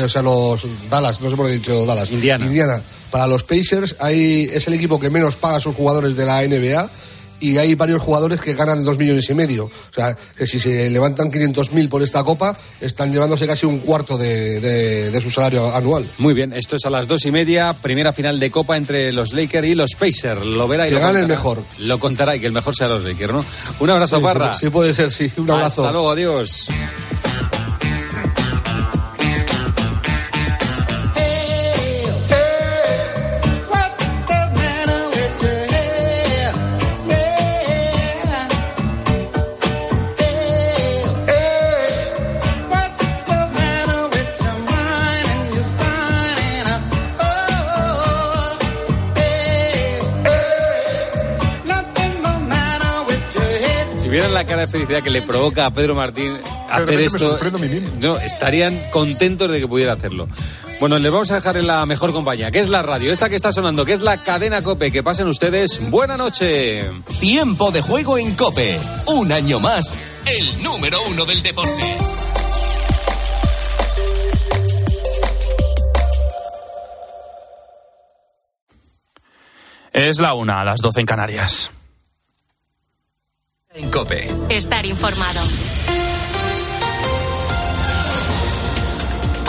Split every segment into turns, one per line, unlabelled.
o sea, los Dallas, no sé por qué he dicho Dallas.
Indiana.
Indiana. Para los Pacers, hay, es el equipo que menos paga a sus jugadores de la NBA y hay varios jugadores que ganan dos millones y medio. O sea, que si se levantan 500.000 por esta copa, están llevándose casi un cuarto de, de- de su salario anual.
Muy bien, esto es a las dos y media, primera final de Copa entre los Lakers y los Pacers. Lo verá y
Que
lo
gane el mejor.
Lo contará y que el mejor sea los Lakers, ¿no? Un abrazo,
Sí,
Parra.
sí, puede ser, sí. Un abrazo.
Hasta luego, adiós. La cara de felicidad que le provoca a Pedro Martín hacer esto, no, estarían contentos de que pudiera hacerlo. Bueno, les vamos a dejar en la mejor compañía, que es la radio, esta que está sonando, que es la cadena Cope. Que pasen ustedes. Buena noche.
Tiempo de juego en Cope. Un año más, el número uno del deporte.
Es la una, a las 12 en Canarias.
En Cope.
Estar informado.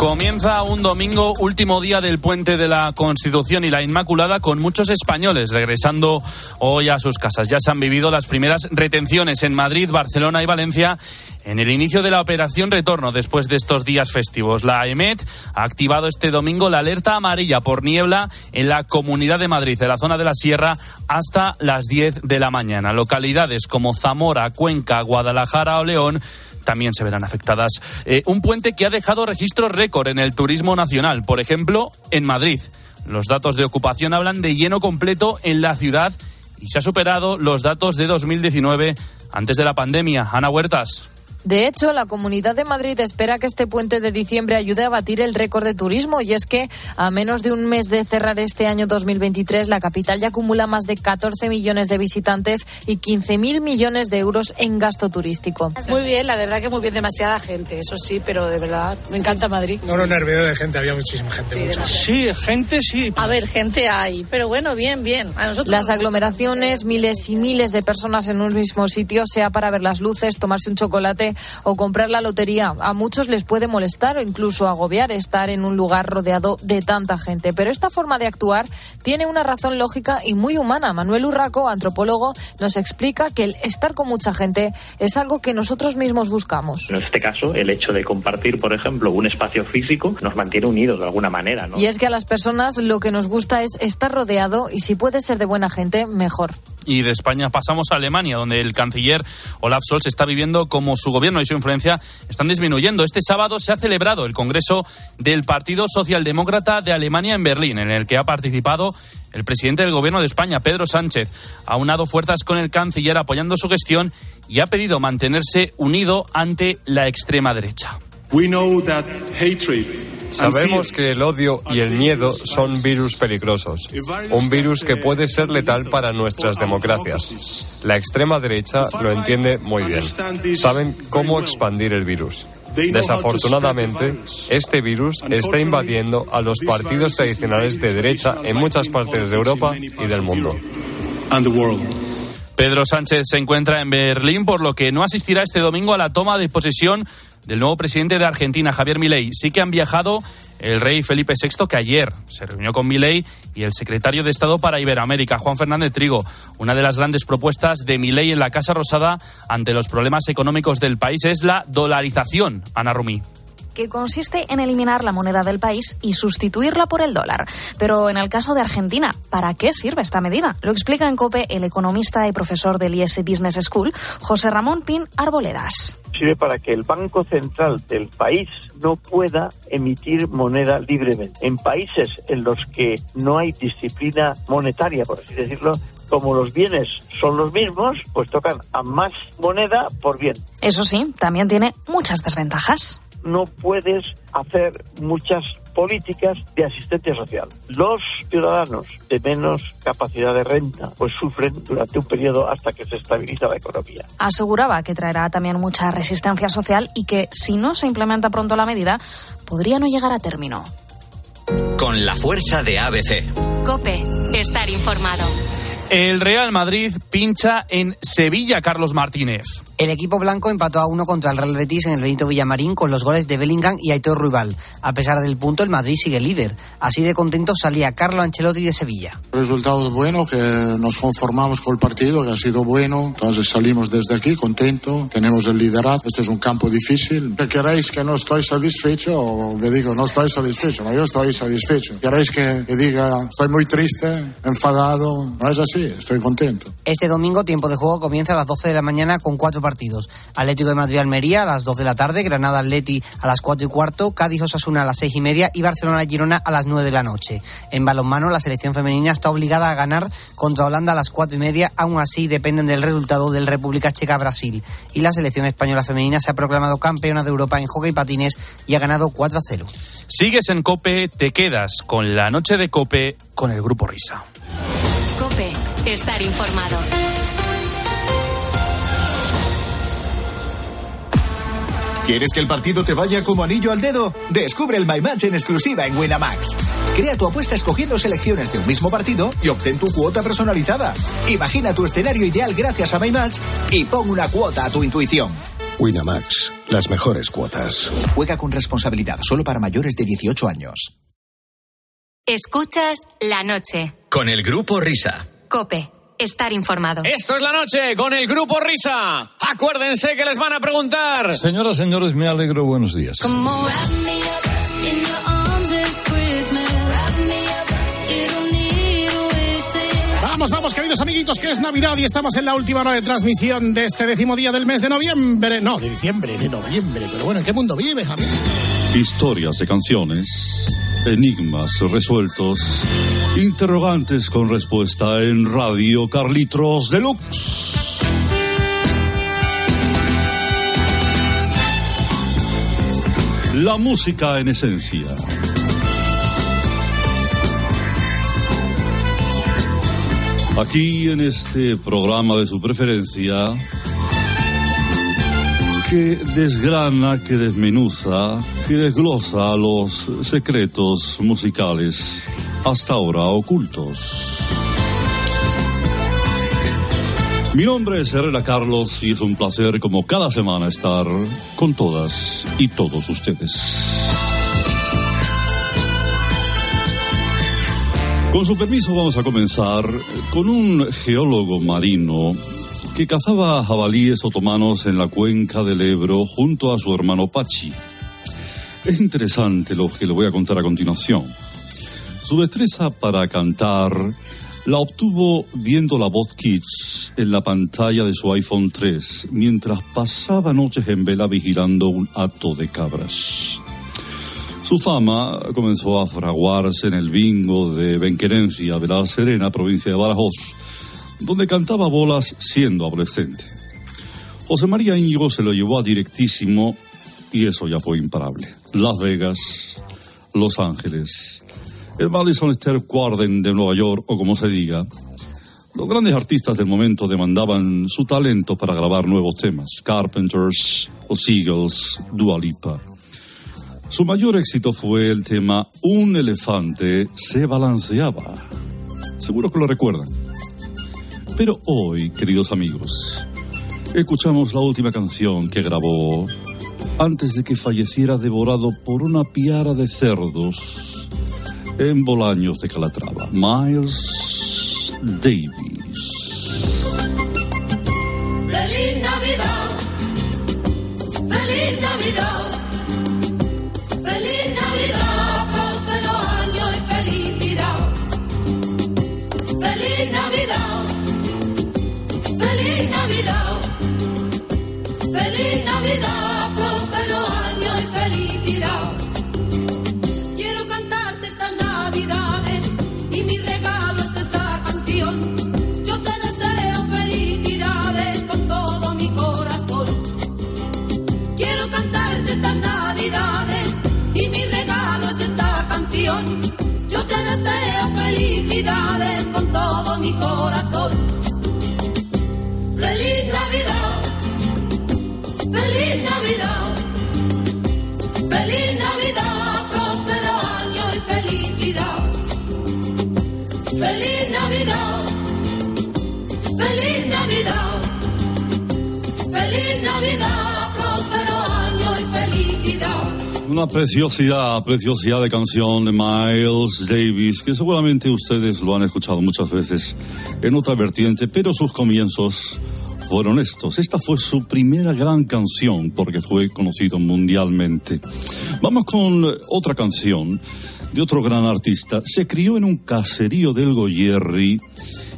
Comienza un domingo, último día del puente de la Constitución y la Inmaculada, con muchos españoles regresando hoy a sus casas. Ya se han vivido las primeras retenciones en Madrid, Barcelona y Valencia en el inicio de la operación retorno después de estos días festivos. La EMET ha activado este domingo la alerta amarilla por niebla en la Comunidad de Madrid, en la zona de la Sierra, hasta las 10 de la mañana. Localidades como Zamora, Cuenca, Guadalajara o León también se verán afectadas. Eh, un puente que ha dejado registros récord en el turismo nacional, por ejemplo, en Madrid. Los datos de ocupación hablan de lleno completo en la ciudad y se ha superado los datos de 2019 antes de la pandemia. Ana Huertas.
De hecho, la Comunidad de Madrid espera que este puente de diciembre ayude a batir el récord de turismo y es que a menos de un mes de cerrar este año 2023, la capital ya acumula más de 14 millones de visitantes y 15.000 millones de euros en gasto turístico.
Muy bien, la verdad que muy bien, demasiada gente, eso sí, pero de verdad me encanta Madrid.
No lo nervio de gente, había muchísima gente. mucha. Sí, gente sí.
A ver, gente hay, pero bueno, bien, bien. A nosotros
Las aglomeraciones, miles y miles de personas en un mismo sitio, sea para ver las luces, tomarse un chocolate o comprar la lotería. A muchos les puede molestar o incluso agobiar estar en un lugar rodeado de tanta gente. Pero esta forma de actuar tiene una razón lógica y muy humana. Manuel Urraco, antropólogo, nos explica que el estar con mucha gente es algo que nosotros mismos buscamos.
En este caso, el hecho de compartir, por ejemplo, un espacio físico nos mantiene unidos de alguna manera, ¿no?
Y es que a las personas lo que nos gusta es estar rodeado y si puede ser de buena gente, mejor.
Y de España pasamos a Alemania, donde el canciller Olaf Scholz está viviendo como su gobierno y su influencia están disminuyendo. Este sábado se ha celebrado el Congreso del Partido Socialdemócrata de Alemania en Berlín, en el que ha participado el presidente del gobierno de España, Pedro Sánchez. Ha unado fuerzas con el canciller apoyando su gestión y ha pedido mantenerse unido ante la extrema derecha.
Sabemos que el odio y el miedo son virus peligrosos, un virus que puede ser letal para nuestras democracias. La extrema derecha lo entiende muy bien. Saben cómo expandir el virus. Desafortunadamente, este virus está invadiendo a los partidos tradicionales de derecha en muchas partes de Europa y del mundo.
Pedro Sánchez se encuentra en Berlín, por lo que no asistirá este domingo a la toma de posesión del nuevo presidente de Argentina, Javier Milei. Sí que han viajado el rey Felipe VI, que ayer se reunió con Milei, y el secretario de Estado para Iberoamérica, Juan Fernández Trigo. Una de las grandes propuestas de Milei en la Casa Rosada ante los problemas económicos del país es la dolarización. Ana Rumí
que consiste en eliminar la moneda del país y sustituirla por el dólar. Pero en el caso de Argentina, ¿para qué sirve esta medida? Lo explica en COPE el economista y profesor del IS Business School, José Ramón Pin Arboledas.
Sirve para que el Banco Central del país no pueda emitir moneda libremente. En países en los que no hay disciplina monetaria, por así decirlo, como los bienes son los mismos, pues tocan a más moneda por bien.
Eso sí, también tiene muchas desventajas
no puedes hacer muchas políticas de asistencia social. Los ciudadanos de menos capacidad de renta pues sufren durante un periodo hasta que se estabiliza la economía.
Aseguraba que traerá también mucha resistencia social y que si no se implementa pronto la medida, podría no llegar a término.
Con la fuerza de ABC.
Cope, estar informado.
El Real Madrid pincha en Sevilla, Carlos Martínez.
El equipo blanco empató a uno contra el Real Betis en el Benito Villamarín con los goles de Bellingham y Aitor Ruibal. A pesar del punto, el Madrid sigue líder. Así de contento salía Carlo Ancelotti de Sevilla.
Resultado bueno, que nos conformamos con el partido, que ha sido bueno. Entonces salimos desde aquí contento, tenemos el liderazgo. Esto es un campo difícil. Que queréis que no estoy satisfecho, o que digo no estoy satisfecho, no, yo estoy satisfecho. Queréis que, que diga estoy muy triste, enfadado, no es así, estoy contento.
Este domingo, tiempo de juego comienza a las 12 de la mañana con cuatro partidos. Atlético de Madrid-Almería a las 2 de la tarde, Granada-Atleti a las 4 y cuarto, Cádiz-Osasuna a las 6 y media y Barcelona-Girona a las 9 de la noche. En balonmano, la selección femenina está obligada a ganar contra Holanda a las 4 y media, aún así dependen del resultado del República Checa-Brasil. Y la selección española femenina se ha proclamado campeona de Europa en hockey patines y ha ganado 4 a 0.
Sigues en Cope, te quedas con la noche de Cope con el Grupo Risa.
Cope, estar informado.
¿Quieres que el partido te vaya como anillo al dedo? Descubre el My Match en exclusiva en Winamax. Crea tu apuesta escogiendo selecciones de un mismo partido y obtén tu cuota personalizada. Imagina tu escenario ideal gracias a My Match y pon una cuota a tu intuición.
Winamax, las mejores cuotas.
Juega con responsabilidad solo para mayores de 18 años.
Escuchas la noche.
Con el Grupo Risa.
Cope, estar informado.
Esto es la noche con el Grupo Risa. Acuérdense que les van a preguntar.
Señoras, señores, me alegro. Buenos días.
Vamos, vamos, queridos amiguitos, que es Navidad y estamos en la última hora de transmisión de este décimo día del mes de noviembre. No, de diciembre, de noviembre. Pero bueno, ¿en qué mundo vives, amigo?
Historias de canciones, enigmas resueltos, interrogantes con respuesta en Radio Carlitos Deluxe. La música en esencia. Aquí en este programa de su preferencia, que desgrana, que desmenuza, que desglosa los secretos musicales hasta ahora ocultos. Mi nombre es Herrera Carlos y es un placer como cada semana estar con todas y todos ustedes. Con su permiso vamos a comenzar con un geólogo marino que cazaba jabalíes otomanos en la cuenca del Ebro junto a su hermano Pachi. Es interesante lo que le voy a contar a continuación. Su destreza para cantar la obtuvo viendo la voz Kids en la pantalla de su iPhone 3 mientras pasaba noches en vela vigilando un acto de cabras. Su fama comenzó a fraguarse en el bingo de Benquerencia de la Serena, provincia de Badajoz, donde cantaba bolas siendo adolescente. José María Íñigo se lo llevó a directísimo y eso ya fue imparable. Las Vegas, Los Ángeles, el Madison Square Garden de Nueva York o como se diga, los grandes artistas del momento demandaban su talento para grabar nuevos temas. Carpenters, Los Eagles, Dua Lipa. Su mayor éxito fue el tema Un elefante se balanceaba. Seguro que lo recuerdan. Pero hoy, queridos amigos, escuchamos la última canción que grabó antes de que falleciera devorado por una piara de cerdos en Bolaños de Calatrava. Miles Davis.
Feliz Navidad. Feliz Navidad. Navidad.
Una preciosidad, preciosidad de canción de Miles Davis, que seguramente ustedes lo han escuchado muchas veces en otra vertiente, pero sus comienzos fueron estos. Esta fue su primera gran canción porque fue conocido mundialmente. Vamos con otra canción de otro gran artista. Se crió en un caserío del Goyerri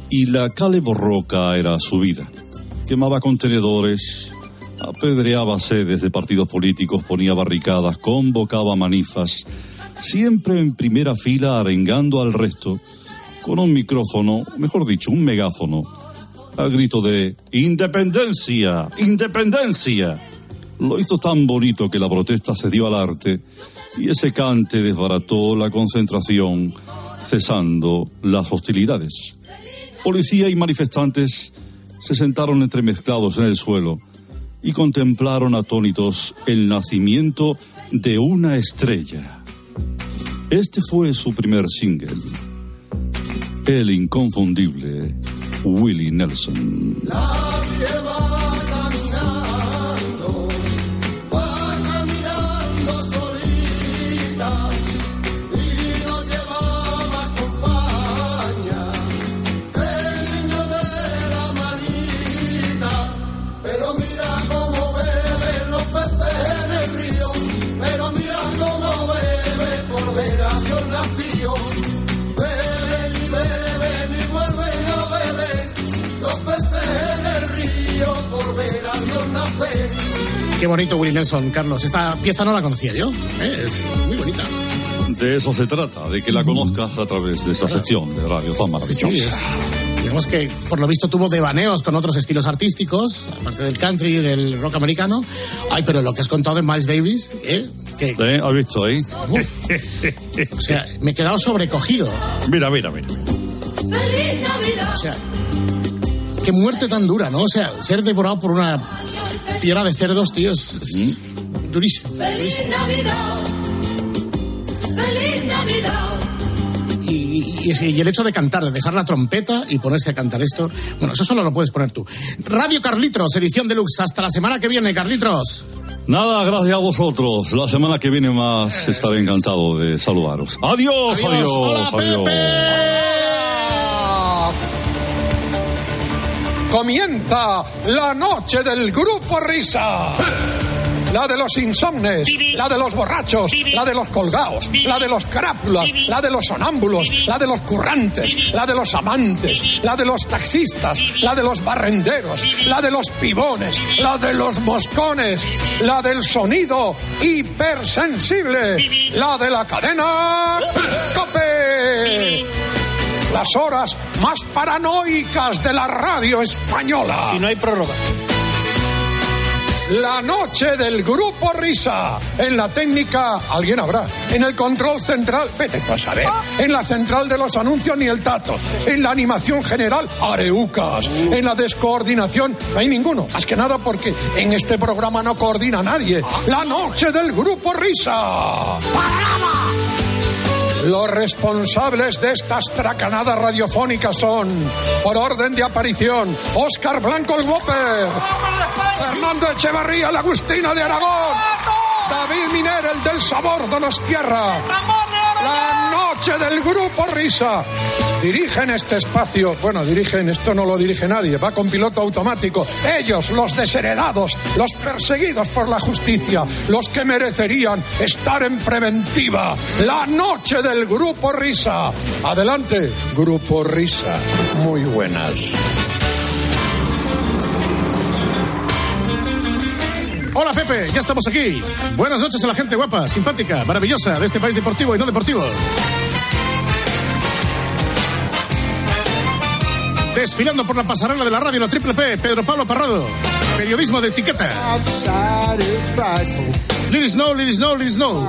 y la calle borroca era su vida. Quemaba contenedores, apedreaba sedes de partidos políticos, ponía barricadas, convocaba manifas, siempre en primera fila arengando al resto, con un micrófono, mejor dicho, un megáfono, al grito de Independencia, Independencia. Lo hizo tan bonito que la protesta se dio al arte y ese cante desbarató la concentración, cesando las hostilidades. Policía y manifestantes se sentaron entremezclados en el suelo y contemplaron atónitos el nacimiento de una estrella. Este fue su primer single, el inconfundible Willie Nelson.
Qué bonito Willie Nelson, Carlos. Esta pieza no la conocía yo. ¿eh? Es muy bonita.
De eso se trata, de que la conozcas a través de esta sección de radio tan
Sí,
maravillosa.
es- digamos que por lo visto tuvo devaneos con otros estilos artísticos, aparte del country y del rock americano. Ay, pero lo que has contado de Miles Davis, ¿eh? que,
¿Eh? ¿Has visto ahí?
o sea, me he quedado sobrecogido.
Mira, mira, mira.
Navidad.
O sea, qué muerte tan dura, ¿no? O sea, ser devorado por una piedra de cerdos, tío, es, es durísimo.
Feliz Navidad. Feliz Navidad.
Y, y ese- y el hecho de cantar, de dejar la trompeta y ponerse a cantar esto, bueno, eso solo lo puedes poner tú. Radio Carlitos, edición deluxe. Hasta la semana que viene, Carlitos.
Nada, gracias a vosotros. La semana que viene más estaré encantado de saludaros. Adiós,
Adiós.
adiós,
Hola,
adiós.
Comienza la noche del grupo Risa. La de los insomnes, la de los borrachos, la de los colgados, la de los carápulas, la de los sonámbulos, la de los currantes, la de los amantes, la de los taxistas, la de los barrenderos, la de los pibones, la de los moscones, la del sonido hipersensible, la de la cadena Cope. Las horas más paranoicas de la radio española.
Si no hay prórroga.
La noche del grupo Risa. En la técnica, alguien habrá. En el control central, vete a saber. En la central de los anuncios, ni el tato. En la animación general, areucas. En la descoordinación, no hay ninguno. Más que nada porque en este programa no coordina nadie. La noche del grupo Risa. Los responsables de estas tracanadas radiofónicas son, por orden de aparición, Óscar Blanco el Whopper, Fernando Echevarría, la Agustina de Aragón, David Miner, el del sabor Donostierra, la noche del grupo Risa. Dirigen este espacio, bueno, dirigen, esto no lo dirige nadie, va con piloto automático. Ellos, los desheredados, los perseguidos por la justicia, los que merecerían estar en preventiva. La noche del grupo Risa. Adelante, grupo Risa. Muy buenas.
Hola Pepe, ya estamos aquí. Buenas noches a la gente guapa, simpática, maravillosa de este país deportivo y no deportivo. Desfilando por la pasarela de la radio, la triple P, Pedro Pablo Parrado. Periodismo de etiqueta. Let it snow, let it snow, let it snow.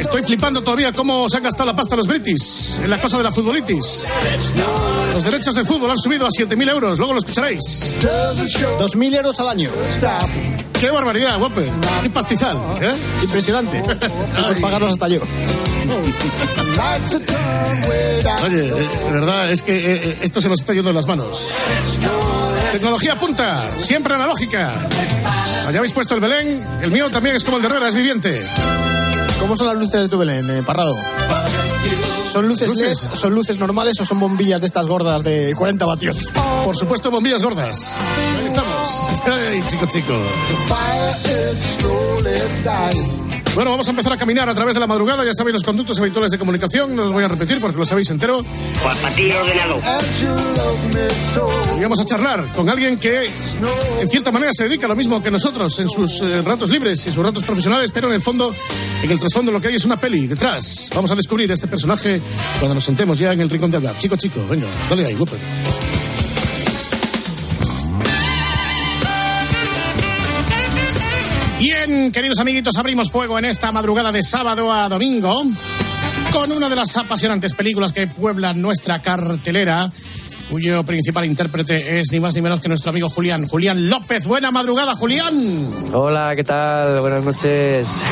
Estoy flipando todavía cómo se han gastado la pasta los britis en la cosa de la futbolitis. Los derechos de fútbol han subido a 7.000 euros, luego lo escucharéis.
2.000 euros al año.
¡Qué barbaridad, guape! ¡Qué pastizal! ¿eh?
Impresionante. Pagarlos hasta yo.
Oye, eh, de verdad, es que eh, eh, esto se nos está yendo de las manos. Tecnología punta, siempre analógica. Allá habéis puesto el Belén, el mío también es como el de Herrera, es viviente.
¿Cómo son las luces de tu Belén, eh, Parrado? ¿Son luces,
Luces.
LED, son luces normales o son bombillas de estas gordas de 40 vatios?
Por supuesto, bombillas gordas. Ahí estamos. Ay, chico, chico. Bueno, vamos a empezar a caminar a través de la madrugada. Ya sabéis los conductos habituales de comunicación. No los voy a repetir porque lo sabéis entero. Y vamos a charlar con alguien que, en cierta manera, se dedica a lo mismo que nosotros en sus eh, ratos libres y en sus ratos profesionales, pero en el fondo, en el trasfondo, lo que hay es una peli detrás. Vamos a descubrir este personaje cuando nos sentemos ya en el rincón de hablar. Chico, chico, venga, dale ahí. Bien, queridos amiguitos, abrimos fuego en esta madrugada de sábado a domingo con una de las apasionantes películas que pueblan nuestra cartelera, cuyo principal intérprete es ni más ni menos que nuestro amigo Julián. Julián López, buena madrugada, Julián.
Hola, ¿qué tal? Buenas noches.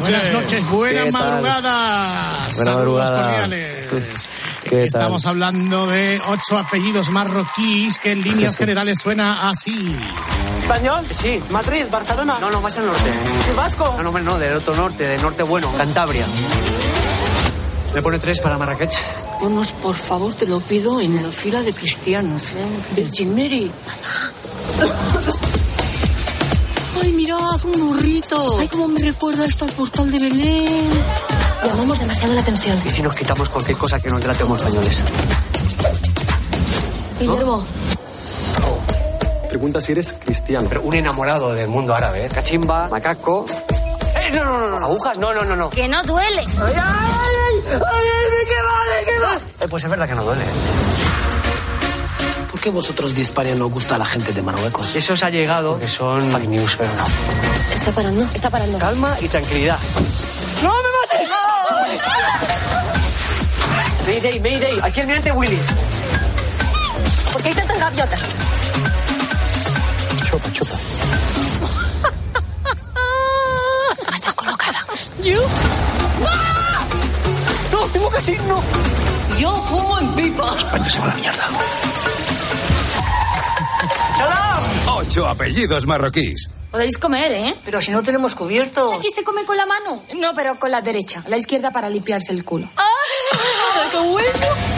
Buenas noches, buena
¿Qué tal?
madrugada.
Buena
Saludos
madrugada.
cordiales. Estamos hablando de ocho apellidos marroquíes que en líneas generales suena así.
¿Español? Sí. ¿Madrid? ¿Barcelona? No, no, más al norte. ¿Y vasco? No, no, hombre, no, del otro norte, del norte bueno, Cantabria. Me pone tres para Marrakech.
Ponos, por favor, te lo pido, en la fila de cristianos. ¿eh? Virgin Mary. Ay, mirad, un burrito. Ay, cómo me recuerda esto al portal de Belén. Llamamos demasiado la atención.
¿Y si nos quitamos cualquier cosa que nos delate como españoles?
Guillermo,
Pregunta si eres cristiano. Pero un enamorado del mundo árabe, ¿eh? Cachimba, macaco... ¡Eh, no, no, no, no! ¿Agujas? No, no, no, no.
que no duele.
¡Ay, ay, ay! ¡Ay, quema, me! Eh, pues es verdad que no duele.
¿Por qué vosotros de España no gusta a la gente de Marruecos?
Eso os ha llegado, que son fake news, pero no.
Está parando, está parando.
Calma y tranquilidad. ¡No me mates! Mayday, Mayday. Aquí el mirante Willy.
¿Por qué hay tantas gaviotas?
Chupa, chupa.
Estás colocada. ¿Yo?
No, tengo que sí, no.
Yo fumo en pipa.
España se va a la mierda. ¡Salam!
Ocho apellidos marroquíes.
Podéis comer, ¿eh? Pero si no tenemos cubierto. Aquí se come con la mano. No, pero con la derecha. La izquierda para limpiarse el culo. ¡Ah! ¡Qué bueno!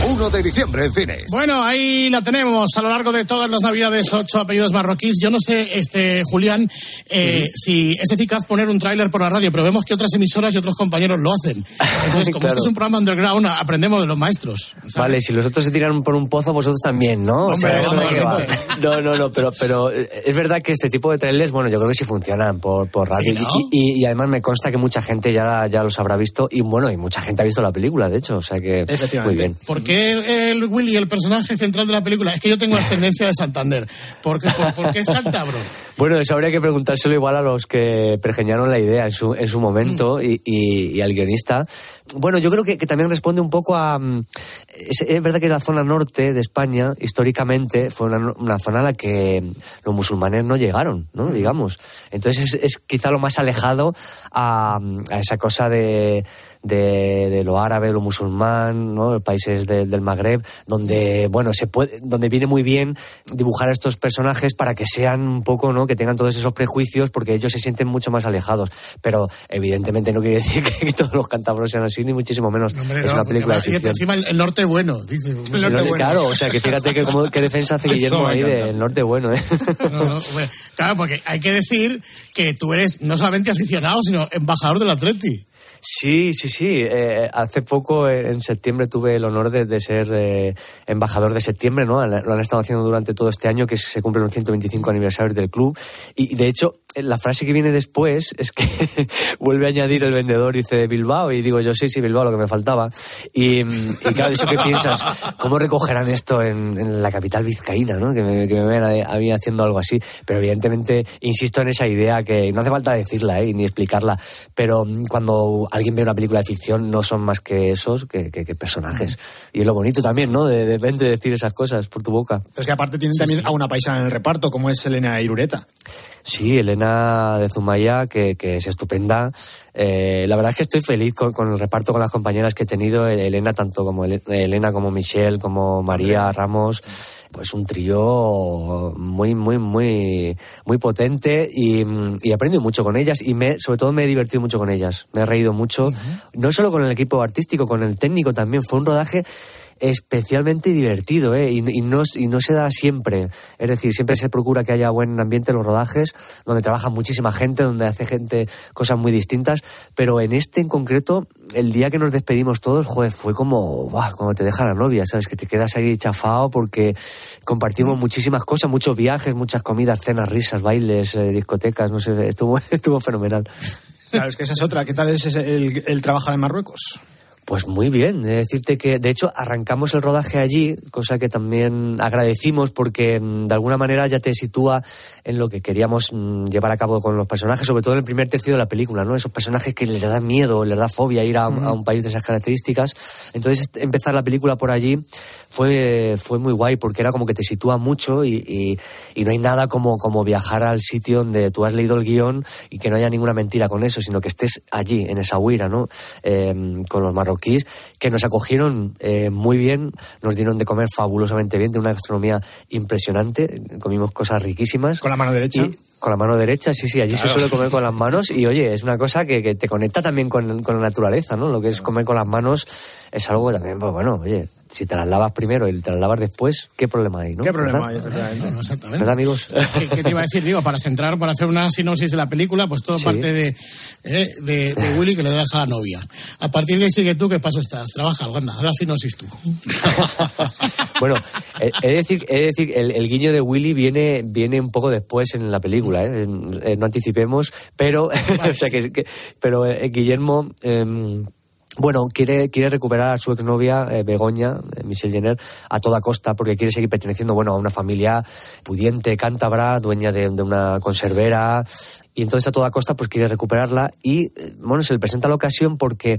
1 de diciembre en cines.
Bueno, ahí la tenemos a lo largo de todas las navidades, ocho apellidos marroquíes. Yo no sé, este Julián, eh, si es eficaz poner un tráiler por la radio, pero vemos que otras emisoras y otros compañeros lo hacen. Entonces, como
Claro.
este es un programa underground, aprendemos de los maestros. ¿sabes?
Vale, si los otros se tiran por un pozo, vosotros también, ¿no? O
Hombre,
¿esto de qué va?
hombre.
No, no, no, pero, pero eh, es verdad que este tipo de trailers, bueno, yo creo que sí funcionan por, por radio.
Sí, ¿no?
y, y- y además me consta que mucha gente ya, ya los habrá visto. Y bueno, y mucha gente ha visto la película, de hecho. O sea que muy bien.
¿Por qué el Willy, el personaje central de la película? Es que yo tengo ascendencia de Santander. ¿Por qué, por, por qué es cántabro?
Bueno, eso habría que preguntárselo igual a los que pergeñaron la idea en su, en su momento y, y- y al guionista. Bueno, yo creo que, que también responde un poco a... mm, Es, es verdad que la zona norte de España, históricamente, fue una, una zona a la que los musulmanes no llegaron, ¿no? Digamos. Entonces es, es quizá lo más alejado a, a esa cosa de... De, de lo árabe, lo musulmán, ¿no? Los países de- del Magreb, donde, bueno, se puede, donde viene muy bien dibujar a estos personajes para que sean un poco, ¿no? Que tengan todos esos prejuicios porque ellos se sienten mucho más alejados. Pero evidentemente no quiere decir que todos los cántabros sean así, ni muchísimo menos.
Hombre,
es
no,
una película de ficción.
encima el, norte bueno, dice. El
Sí,
norte
no,
bueno.
Claro, o sea que fíjate que como, qué defensa hace Guillermo ahí del norte bueno, ¿eh?
No, no, bueno, claro, porque hay que decir que tú eres no solamente aficionado, sino embajador del Atleti.
Sí, sí, sí. Eh, hace poco, en septiembre, tuve el honor de, de ser eh, embajador de septiembre, ¿no? Lo han estado haciendo durante todo este año, que se cumplen los 125 aniversarios del club. Y, de hecho, la frase que viene después es que vuelve a añadir el vendedor, dice de Bilbao, y digo yo, sí, sí, Bilbao, lo que me faltaba. Y, mm, y claro, eso que piensas, ¿cómo recogerán esto en, en la capital vizcaína, ¿no? Que me, que me ven a, a mí haciendo algo así. Pero evidentemente, insisto en esa idea que no hace falta decirla, ¿eh? ni explicarla, pero mm, cuando alguien ve una película de ficción, no son más que esos, que, que- que personajes. Y es lo bonito también, ¿no? De, de repente decir esas cosas por tu boca.
Pero es que aparte tienen también a una paisana en el reparto, como es Elena Irureta.
Sí, Elena de Zumaya, que, que es estupenda. Eh, la verdad es que estoy feliz con, con el reparto con las compañeras que he tenido. Elena, tanto como Ele- Elena, como Michelle, como María Ramos. Pues un trío muy, muy, muy, muy potente y, y he aprendido mucho con ellas y me, sobre todo me he divertido mucho con ellas. Me he reído mucho, no solo con el equipo artístico, con el técnico también. Fue un rodaje especialmente divertido, ¿eh? y, y no, y no se da siempre. Es decir, siempre se procura que haya buen ambiente en los rodajes, donde trabaja muchísima gente, donde hace gente cosas muy distintas, pero en este en concreto, el día que nos despedimos todos, joder, fue como, te deja la novia, ¿sabes? Que te quedas ahí chafado porque compartimos muchísimas cosas, muchos viajes, muchas comidas, cenas, risas, bailes, eh, discotecas, no sé, estuvo, estuvo fenomenal.
Claro, es que esa es otra. ¿Qué tal es el, el trabajar en Marruecos?
Pues muy bien, de decirte que de hecho arrancamos el rodaje allí, cosa que también agradecimos porque mm, de alguna manera ya te sitúa en lo que queríamos mm, llevar a cabo con los personajes, sobre todo en el primer tercio de la película, ¿no? Esos personajes que les da miedo, les da fobia ir a, a un país de esas características. Entonces est- empezar la película por allí fue, fue muy guay porque era como que te sitúa mucho y, y- y no hay nada como, como viajar al sitio donde tú has leído el guion y que no haya ninguna mentira con eso, sino que estés allí, en esa huira, ¿no? Eh, con los marroquíes, que nos acogieron eh, muy bien, nos dieron de comer fabulosamente bien, de una gastronomía impresionante, comimos cosas riquísimas.
¿Con la mano derecha?
Y- con la mano derecha, sí, sí, allí se suele comer con las manos y oye, es una cosa que, que te conecta también con, con la naturaleza, ¿no? Lo que es comer con las manos es algo también, pues bueno, oye, si te las lavas primero y te las lavas después, ¿qué problema hay, no?
¿Qué problema
¿Verdad?
hay, efectivamente? No, exactamente.
¿Verdad, amigos?
¿Qué, qué te iba a decir? Digo, para centrar, para hacer una sinopsis de la película, pues todo
Sí.
parte de, eh, de, de Willy que le deja a la novia. A partir de ahí sigue tú, ¿qué paso estás? Trabaja, anda, haz la sinopsis tú.
Bueno, eh, he de decir, he de decir el, el guiño de Willy viene, viene un poco después en la película, ¿eh? No anticipemos, pero, o sea que, que- pero eh, Guillermo, em, bueno, quiere, quiere recuperar a su exnovia, eh, Begoña, eh, Michelle Jenner, a toda costa, porque quiere seguir perteneciendo, bueno, a una familia pudiente, cántabra, dueña de, de una conservera, y entonces a toda costa pues quiere recuperarla, y, eh, bueno, se le presenta la ocasión porque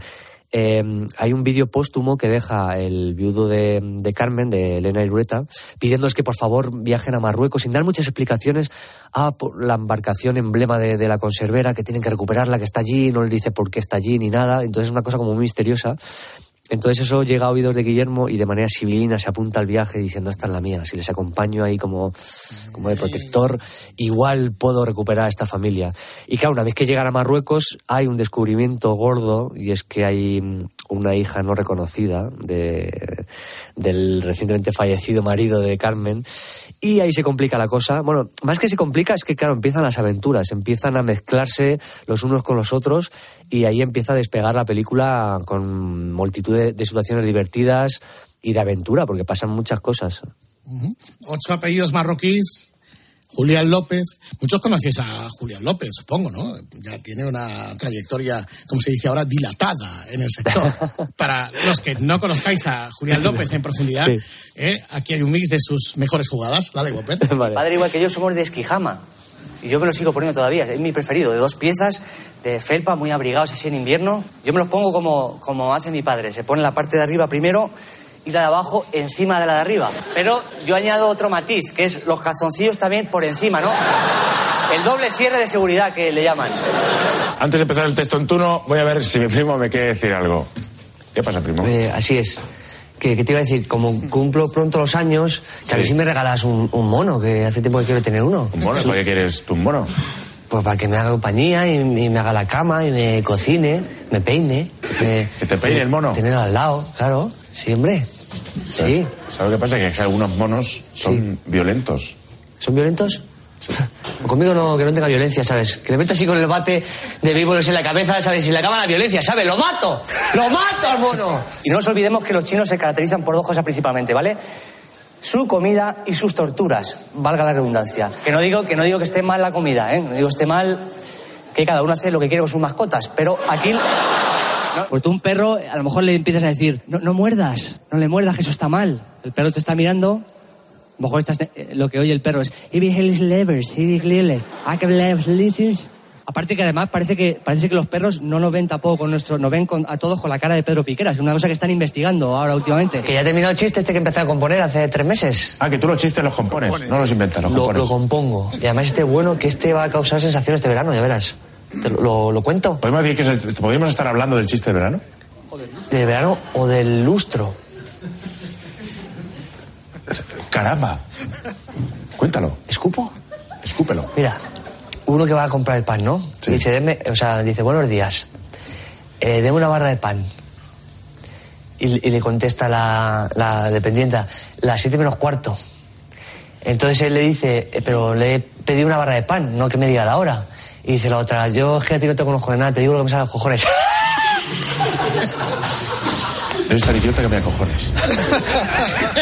eh, hay un vídeo póstumo que deja el viudo de, de Carmen, de Elena Irureta, pidiéndoles que por favor viajen a Marruecos sin dar muchas explicaciones a la embarcación emblema de, de la conservera, que tienen que recuperarla, que está allí, no le dice por qué está allí ni nada. Entonces es una cosa como muy misteriosa. Entonces eso llega a oídos de Guillermo y de manera civilina se apunta al viaje diciendo esta es la mía, si les acompaño ahí como, como de protector, igual puedo recuperar a esta familia. Y claro, una vez que llegan a Marruecos hay un descubrimiento gordo y es que hay una hija no reconocida de, del recientemente fallecido marido de Carmen y ahí se complica la cosa. Bueno, más que se complica es que, claro, empiezan las aventuras, empiezan a mezclarse los unos con los otros y ahí empieza a despegar la película con multitud de, situaciones divertidas y de aventura, porque pasan muchas cosas.
Ocho apellidos marroquíes. Julián López. Muchos conocéis a Julián López, supongo, ¿no? Ya tiene una trayectoria, como se dice ahora, dilatada en el sector. Para los que no conozcáis a Julián López en profundidad,
Sí.
¿eh? aquí hay un mix de sus mejores jugadas. Dale, Whopper.
Padre igual que yo somos de esquijama. Y yo me lo sigo poniendo todavía. Es mi preferido, de dos piezas, de felpa, muy abrigados así en invierno. Yo me los pongo como, como hace mi padre. Se pone la parte de arriba primero y la de abajo encima de la de arriba. Pero yo añado otro matiz, que es los calzoncillos también por encima, ¿no? El doble cierre de seguridad que le llaman.
Antes de empezar el texto en turno, voy a ver si mi primo me quiere decir algo. ¿Qué pasa, primo?
Eh, así es. Que, que te iba a decir, como cumplo pronto los años, ¿sabes
Sí.
si me regalas un, un mono? Que hace tiempo que quiero tener uno.
¿Un mono? ¿Para qué quieres tú un mono?
Pues para que me haga compañía y, y me haga la cama y me cocine, me peine. me-
¿Que te peine el mono?
Tener al lado, claro. Sí, hombre. Sí.
¿Sabes lo que pasa? Que es que algunos monos son violentos.
¿Son violentos? Conmigo no, que no tenga violencia, ¿sabes? Que le meto así con el bate de béisbol en la cabeza, ¿sabes? Y le acaba la violencia, ¿sabes? ¡Lo mato! ¡Lo mato al mono!
Y no nos olvidemos que los chinos se caracterizan por dos cosas principalmente, ¿vale? su comida y sus torturas, valga la redundancia. Que no digo que, no digo que esté mal la comida, ¿eh? no digo que esté mal que cada uno hace lo que quiere con sus mascotas, pero aquí...
Pues tú un perro, a lo mejor le empiezas a decir, no, no muerdas, no le muerdas, que eso está mal. El perro te está mirando, a lo mejor estás, eh, lo que oye el perro es, "Ibi helis levers, ibi glile, ake levers lisis". Aparte que además parece que, parece que los perros no nos ven tampoco con nuestro, nos ven con- a todos con la cara de Pedro Piqueras, es una cosa que están investigando ahora últimamente.
Que ya ha terminado el chiste este que empecé a componer hace tres meses.
Ah, que tú los chistes los compones, no los inventas, los
Lo,
compones.
lo compongo. Y además este bueno que este va a causar sensación este verano, ya verás. Te lo, lo- lo cuento.
¿Podemos decir que es el- podríamos estar hablando del chiste de verano?
¿De verano o del lustro?
Caramba. Cuéntalo.
¿Escupo?
Escúpelo.
Mira, uno que va a comprar el pan, ¿no? Dice, deme, o sea, dice, buenos días. Eh, deme una barra de pan. Y, y le contesta la, la dependienta, las siete menos cuarto. Entonces él le dice, "Eh, pero le he pedido una barra de pan, no que me diga la hora. Y dice la otra, yo es que a ti no te conozco de nada, te digo lo que me sale a los cojones.
Eres tan idiota que me acojones.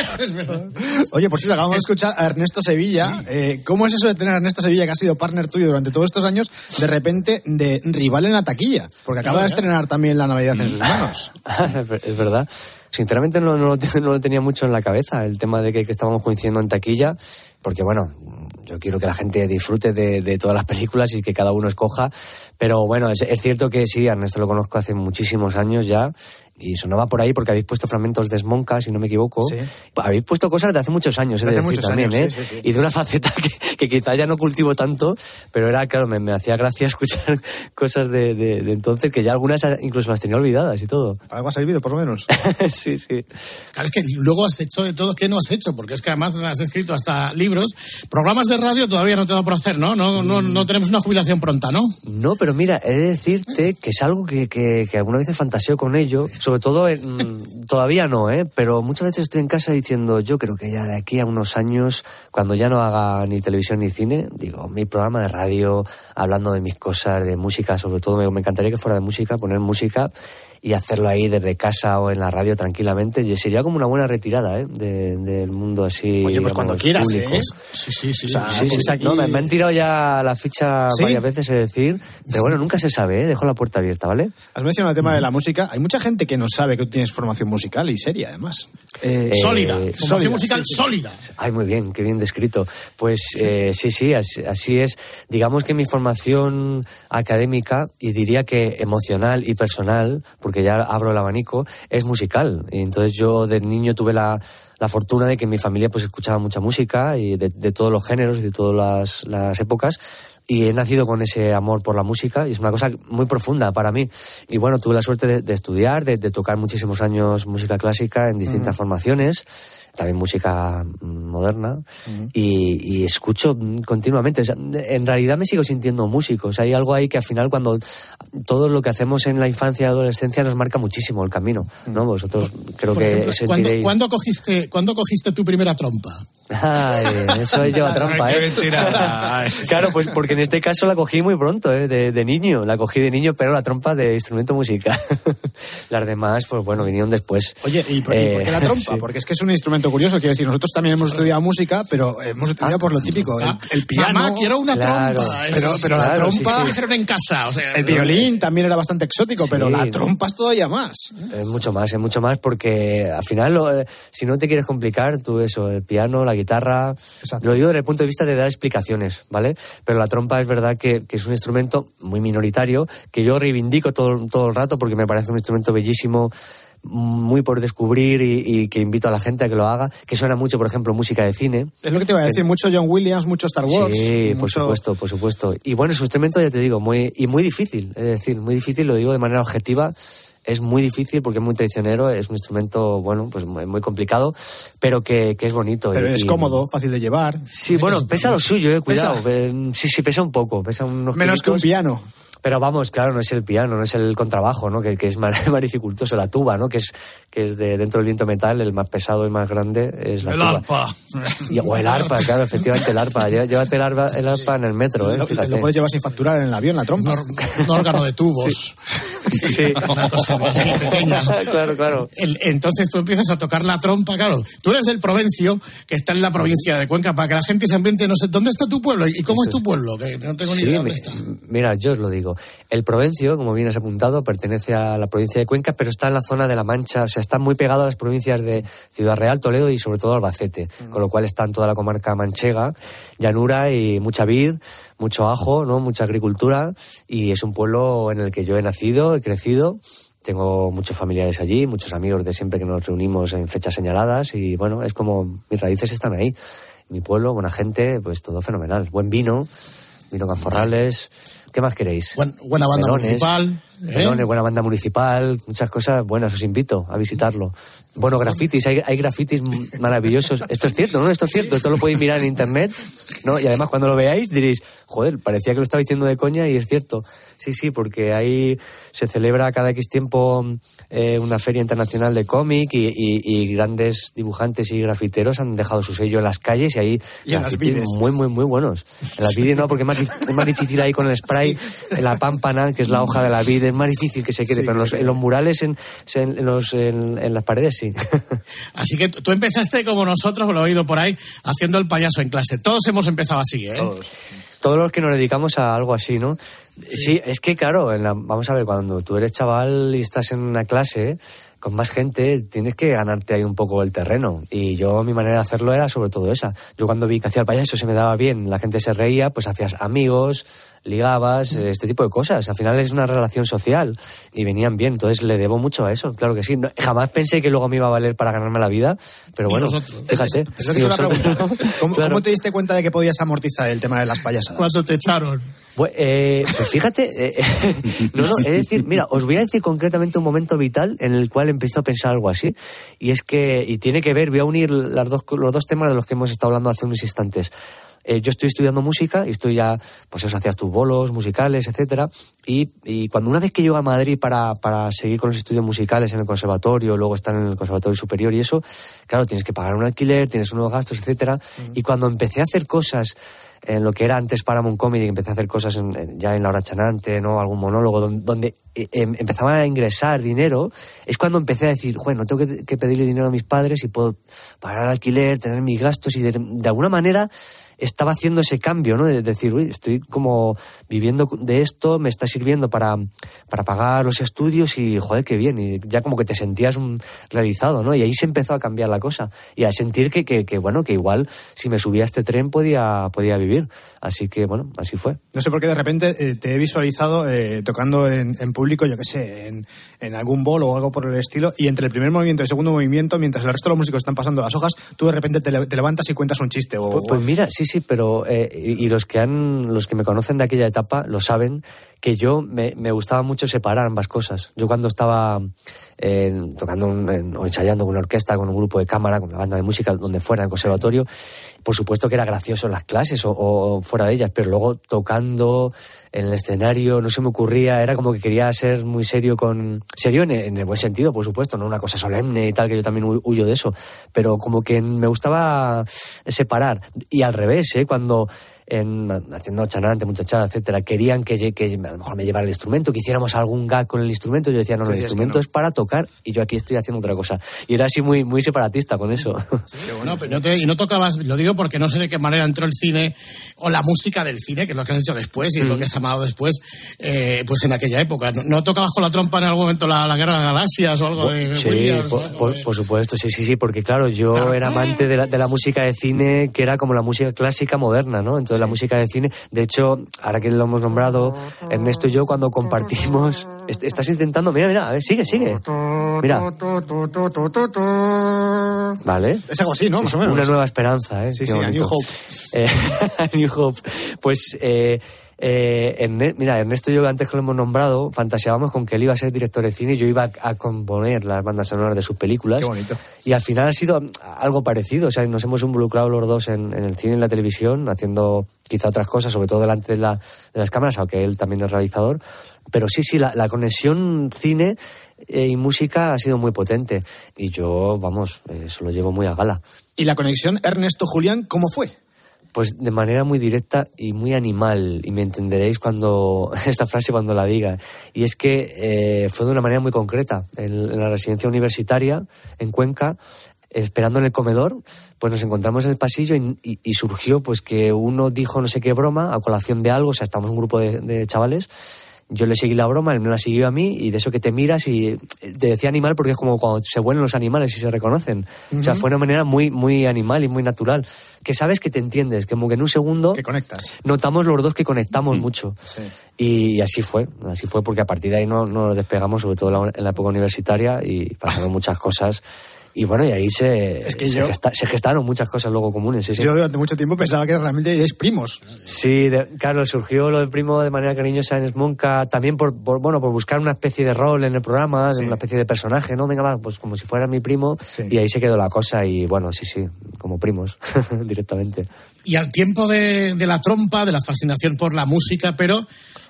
Eso es verdad.
Oye, por cierto, acabamos de escuchar a Ernesto Sevilla. Eh, ¿Cómo es eso de tener a Ernesto Sevilla, que ha sido partner tuyo durante todos estos años, de repente de rival en la taquilla? Porque acaba de estrenar también la Navidad en sus manos.
es ver- es verdad. Sinceramente no, no no lo tenía mucho en la cabeza el tema de que, que estábamos coincidiendo en taquilla, porque bueno, yo quiero que la gente disfrute de, de todas las películas y que cada uno escoja, pero bueno, es, es cierto que sí, Ernesto lo conozco hace muchísimos años ya. Y sonaba por ahí porque habéis puesto fragmentos de Smonka, si no me equivoco. Habéis puesto cosas de hace muchos años,
De hace
decir,
muchos
también,
años,
¿eh?
sí, sí, sí.
Y de una faceta que, que quizá ya no cultivo tanto, pero era, claro, me, me hacía gracia escuchar cosas de, de- de entonces que ya algunas incluso las tenía olvidadas y todo.
Algo ha servido, por lo menos.
sí, sí.
Claro, es que luego has hecho de todo. ¿Qué no has hecho? Porque es que además has escrito hasta libros. Programas de radio todavía no te da por hacer, ¿no? No, no, no tenemos una jubilación pronta, ¿no?
No, pero mira, he de decirte que es algo que, que, que alguna vez fantaseo con ello, sobre todo en- todavía no, ¿eh? pero muchas veces estoy en casa diciendo, yo creo que ya de aquí a unos años, cuando ya no haga ni televisión ni cine, digo, mi programa de radio, hablando de mis cosas, de música, sobre todo me, me encantaría que fuera de música, poner música y hacerlo ahí desde casa o en la radio tranquilamente, y sería como una buena retirada ¿eh? de- del mundo así.
Oye, pues cuando
digamos,
quieras,
público.
¿eh?
Sí, sí, sí.
O sea,
Sí, sí,
pues
sí.
aquí-
No, me, me han tirado ya la ficha
¿Sí?
varias veces, es decir, pero bueno, nunca se sabe, ¿eh? dejo la puerta abierta, ¿vale?
Has mencionado el tema de la música. Hay mucha gente que no sabe que tú tienes formación musical y seria, además. Eh,
Sólida. Formación
sólida,
musical
sí, sí.
sólida.
Ay, muy bien, qué bien descrito. Pues eh, sí, sí, así, así es. Digamos que mi formación académica, y diría que emocional y personal, porque ya abro el abanico, es musical. Y entonces yo de niño tuve la, la fortuna de que en mi familia pues escuchaba mucha música y de, de todos los géneros y de todas las, las épocas. Y he nacido con ese amor por la música y es una cosa muy profunda para mí. Y bueno, tuve la suerte de, de estudiar, de, de tocar muchísimos años música clásica en distintas formaciones, también música mm, moderna, y, y escucho mm, continuamente. O sea, en realidad me sigo sintiendo músico. O sea, hay algo ahí que al final cuando todo lo que hacemos en la infancia y adolescencia nos marca muchísimo el camino. ¿no? Vosotros creo
Por
que
ejemplo, ¿cuándo, cuándo cogiste, ¿cuándo cogiste tu primera trompa?
Ay, eso lleva trampa,
Qué
¿eh?
mentira.
claro, pues porque en este caso la cogí muy pronto, ¿eh? de, de niño. La cogí de niño, pero la trompa de instrumento musical. Las demás, pues bueno, vinieron después.
Oye, ¿y por, y por qué la
Eh,
trompa?
sí.
Porque es que es un instrumento curioso. Quiero decir, nosotros también hemos estudiado música, pero hemos estudiado por lo típico. El, el piano.
Mamá, quiero una
Claro.
trompa.
Pero, pero la
Claro, sí,
trompa.
Me dijeron en casa. O sea,
El violín también era bastante exótico,
Sí.
pero la trompa es todavía más.
Es mucho más, es mucho más porque al final, lo- eh, si no te quieres complicar, tú eso, el piano, la guitarra, lo digo desde el punto de vista de dar explicaciones, ¿vale? Pero la trompa es verdad que, que es un instrumento muy minoritario, que yo reivindico todo, todo el rato porque me parece un instrumento bellísimo, muy por descubrir y, y que invito a la gente a que lo haga, que suena mucho, por ejemplo, música de cine.
Es lo que te iba a decir. Mucho John Williams, mucho Star Wars.
Sí, por supuesto, por supuesto. Y bueno, es un instrumento, ya te digo, muy, y muy difícil, es decir, muy difícil, lo digo de manera objetiva, es muy difícil porque es muy traicionero, es un instrumento, bueno, pues muy, muy complicado, pero que, que es bonito.
Pero
y-
es
y-
cómodo, fácil de llevar.
Sí, bueno, pesa lo suyo, eh, cuidado.
¿Pesa?
eh, Sí, sí, pesa un poco, pesa unos
Menos que un piano.
Pero vamos, claro, no es el piano, no es el contrabajo, ¿no? Que, que es más, más dificultoso, la tuba, ¿no? Que es, que es de dentro del viento metal, el más pesado y más grande es la
El
tuba.
arpa.
Y- o el arpa, claro, efectivamente el arpa. Llé- Llévate el arpa, el arpa en el metro, ¿eh?
Lo,
Fíjate.
lo puedes llevar sin facturar en el avión, la trompa.
Un órgano de tubos.
Sí.
Una cosa más pequeña.
claro, claro.
El- entonces tú empiezas a tocar la trompa, claro. Tú eres del Provencio, que está en la provincia de Cuenca, para que la gente se ambiente, no sé, ¿dónde está tu pueblo? ¿Y cómo es tu pueblo? Que no tengo ni
Sí,
idea dónde está.
Mira, yo os lo digo. El Provencio, como bien has apuntado, pertenece a la provincia de Cuenca, pero está en la zona de la Mancha, o sea, está muy pegado a las provincias de Ciudad Real, Toledo y sobre todo Albacete, con lo cual está en toda la comarca manchega, llanura y mucha vid, mucho ajo, ¿no? mucha agricultura y es un pueblo en el que yo he nacido, he crecido. Tengo muchos familiares allí, muchos amigos de siempre que nos reunimos en fechas señaladas y bueno, es como mis raíces están ahí. Mi pueblo, buena gente, pues todo fenomenal. Buen vino, vino Canforrales. ¿Qué más queréis?
buena banda
Melones,
municipal. ¿Eh?
melones, buena banda municipal, muchas cosas buenas, os invito a visitarlo. Bueno, grafitis, hay, hay grafitis maravillosos. Esto es cierto, ¿no? Esto es cierto, esto lo podéis mirar en internet, ¿no? Y además cuando lo veáis diréis, joder, parecía que lo estaba diciendo de coña y es cierto. Sí, sí, porque ahí se celebra cada X tiempo eh, una feria internacional de cómic y, y- y grandes dibujantes y grafiteros han dejado su sello en las calles y ahí
Y en las vides.
muy, muy, muy buenos. En las vides no, porque es más, es más difícil ahí con el spray, en la pámpana, que es la hoja de la vid, es más difícil que se quede,
Sí,
pero en los, en los murales, en, en, los, en, las paredes, sí.
Así que tú empezaste como nosotros, lo he oído por ahí, haciendo el payaso en clase. Todos hemos empezado así, ¿eh?
Todos los que nos dedicamos a algo así, ¿no? Sí, es que claro, en la- vamos a ver, cuando tú eres chaval y estás en una clase con más gente, tienes que ganarte ahí un poco el terreno. Y yo, mi manera de hacerlo era sobre todo esa. Yo cuando vi que hacía el payaso se me daba bien, la gente se reía, pues hacías amigos, ligabas, este tipo de cosas. Al final es una relación social y venían bien. Entonces le debo mucho a eso, claro que sí. No- jamás pensé que luego me iba a valer para ganarme la vida, pero bueno, fíjate.
Es lo que
Y
te iba a
vosotros-
preguntar. ¿Cómo,
Claro.
cómo te diste cuenta de que podías amortizar el tema de las payasadas?
Cuando te echaron.
Pues, eh, pues fíjate, eh, no, no, es decir, mira, os voy a decir concretamente un momento vital en el cual empiezo a pensar algo así, y es que, y tiene que ver, voy a unir las dos, los dos temas de los que hemos estado hablando hace unos instantes. Eh, yo estoy estudiando música y estoy ya, pues eso, hacías tus bolos musicales, etcétera, y, y cuando una vez que llego a Madrid para, para seguir con los estudios musicales en el conservatorio, luego estar en el conservatorio superior y eso, claro, tienes que pagar un alquiler, tienes unos gastos, etcétera, y cuando empecé a hacer cosas en lo que era antes Paramount Comedy, que empecé a hacer cosas en- en- ya en La Hora Chanante, ¿no? Algún monólogo, don- donde, eh, em- empezaba a ingresar dinero, es cuando empecé a decir, bueno, tengo que, que pedirle dinero a mis padres y puedo pagar el alquiler, tener mis gastos y de, de alguna manera estaba haciendo ese cambio, ¿no? De decir, uy, estoy como viviendo de esto, me está sirviendo para, para pagar los estudios y, joder, qué bien. Y ya como que te sentías un realizado, ¿no? Y ahí se empezó a cambiar la cosa. Y a sentir que, que, que, bueno, que igual si me subía a este tren podía, podía vivir. Así que, bueno, así fue.
No sé por qué de repente eh, te he visualizado eh, tocando en, en público, yo qué sé, en, en algún bolo o algo por el estilo, y entre el primer movimiento y el segundo movimiento, mientras el resto de los músicos están pasando las hojas, tú de repente te, te levantas y cuentas un chiste. O,
Pues, pues mira, sí, sí, pero eh, y, los que han, los que me conocen de aquella etapa lo saben que yo me, me gustaba mucho separar ambas cosas. Yo cuando estaba eh, tocando un- en- o ensayando con una orquesta, con un grupo de cámara, con una banda de música, donde fuera, en el conservatorio, por supuesto que era gracioso en las clases o, o fuera de ellas, pero luego tocando en el escenario no se me ocurría, era como que quería ser muy serio con... Serio en, el buen sentido, por supuesto, no una cosa solemne y tal, que yo también hu- huyo de eso, pero como que me gustaba separar. Y al revés, ¿eh? Cuando en, haciendo chanante, muchachada, etcétera, querían que, que a lo mejor me llevara el instrumento, que hiciéramos algún gag con el instrumento, yo decía, no, no, el instrumento
no.
es para tocar y yo aquí estoy haciendo otra cosa. Y era así muy, muy separatista con eso.
Qué bueno, pero no te- y no tocabas, lo digo porque no sé de qué manera entró el cine o la música del cine, que es lo que has hecho después y es lo que has amado después, eh, pues en aquella época. ¿No, no tocabas con la trompa en algún momento la, la guerra de las galaxias o algo de
Sí,
Williams?
por,
algo
por-
de-
por supuesto, sí, sí, sí, porque claro, yo
Claro.
era amante de la, de la música de cine, que era como la música clásica moderna, ¿no? Entonces la música de cine, de hecho, ahora que lo hemos nombrado, Ernesto y yo cuando compartimos, est- estás intentando, mira, mira, a ver, sigue, sigue. Mira, ¿vale?
Es algo así, ¿no? Más o menos.
Una nueva esperanza, ¿eh?
Sí,
Qué
sí, a. New Hope.
Eh, a New Hope. Pues, eh, eh, mira, Ernesto y yo, antes que lo hemos nombrado, fantaseábamos con que él iba a ser director de cine y yo iba a, a componer las bandas sonoras de sus películas.
Qué bonito.
Y al final ha sido algo parecido. O sea, nos hemos involucrado los dos en, en el cine y en la televisión, haciendo quizá otras cosas, sobre todo delante de, la- de las cámaras, aunque él también es realizador. Pero sí, sí, la, la conexión cine eh, y música ha sido muy potente. Y yo, vamos, eso lo llevo muy a gala.
¿Y la conexión Ernesto-Julián cómo fue?
Pues de manera muy directa y muy animal, y me entenderéis cuando esta frase cuando la diga. Y es que eh, fue de una manera muy concreta. En, la residencia universitaria, en Cuenca, esperando en el comedor, pues nos encontramos en el pasillo y, surgió pues que uno dijo no sé qué broma a colación de algo, o sea, estamos un grupo de chavales. Yo le seguí la broma, él me la siguió a mí y de eso que te miras y te decía animal porque es como cuando se vuelven los animales y se reconocen. O sea, fue una manera muy, muy animal y muy natural. Que sabes que te entiendes, como que en un segundo
Que conectas.
notamos los dos que conectamos mucho. Y, y así fue, así fue porque a partir de ahí no, no nos despegamos, sobre todo en la, en la época universitaria y pasaron muchas cosas. Y bueno, y ahí se,
Es que
se,
yo-
gesta- se gestaron muchas cosas luego comunes. Sí, sí.
Yo durante mucho tiempo pensaba que realmente erais primos.
Sí, de- claro, surgió lo del primo de manera cariñosa en Smonka, también por, por, bueno, por buscar una especie de rol en el programa, una especie de personaje, ¿no? Venga, va, pues como si fuera mi primo, y ahí se quedó la cosa, y bueno, sí, sí, como primos, directamente.
Y al tiempo de, de la trompa, de la fascinación por la música, pero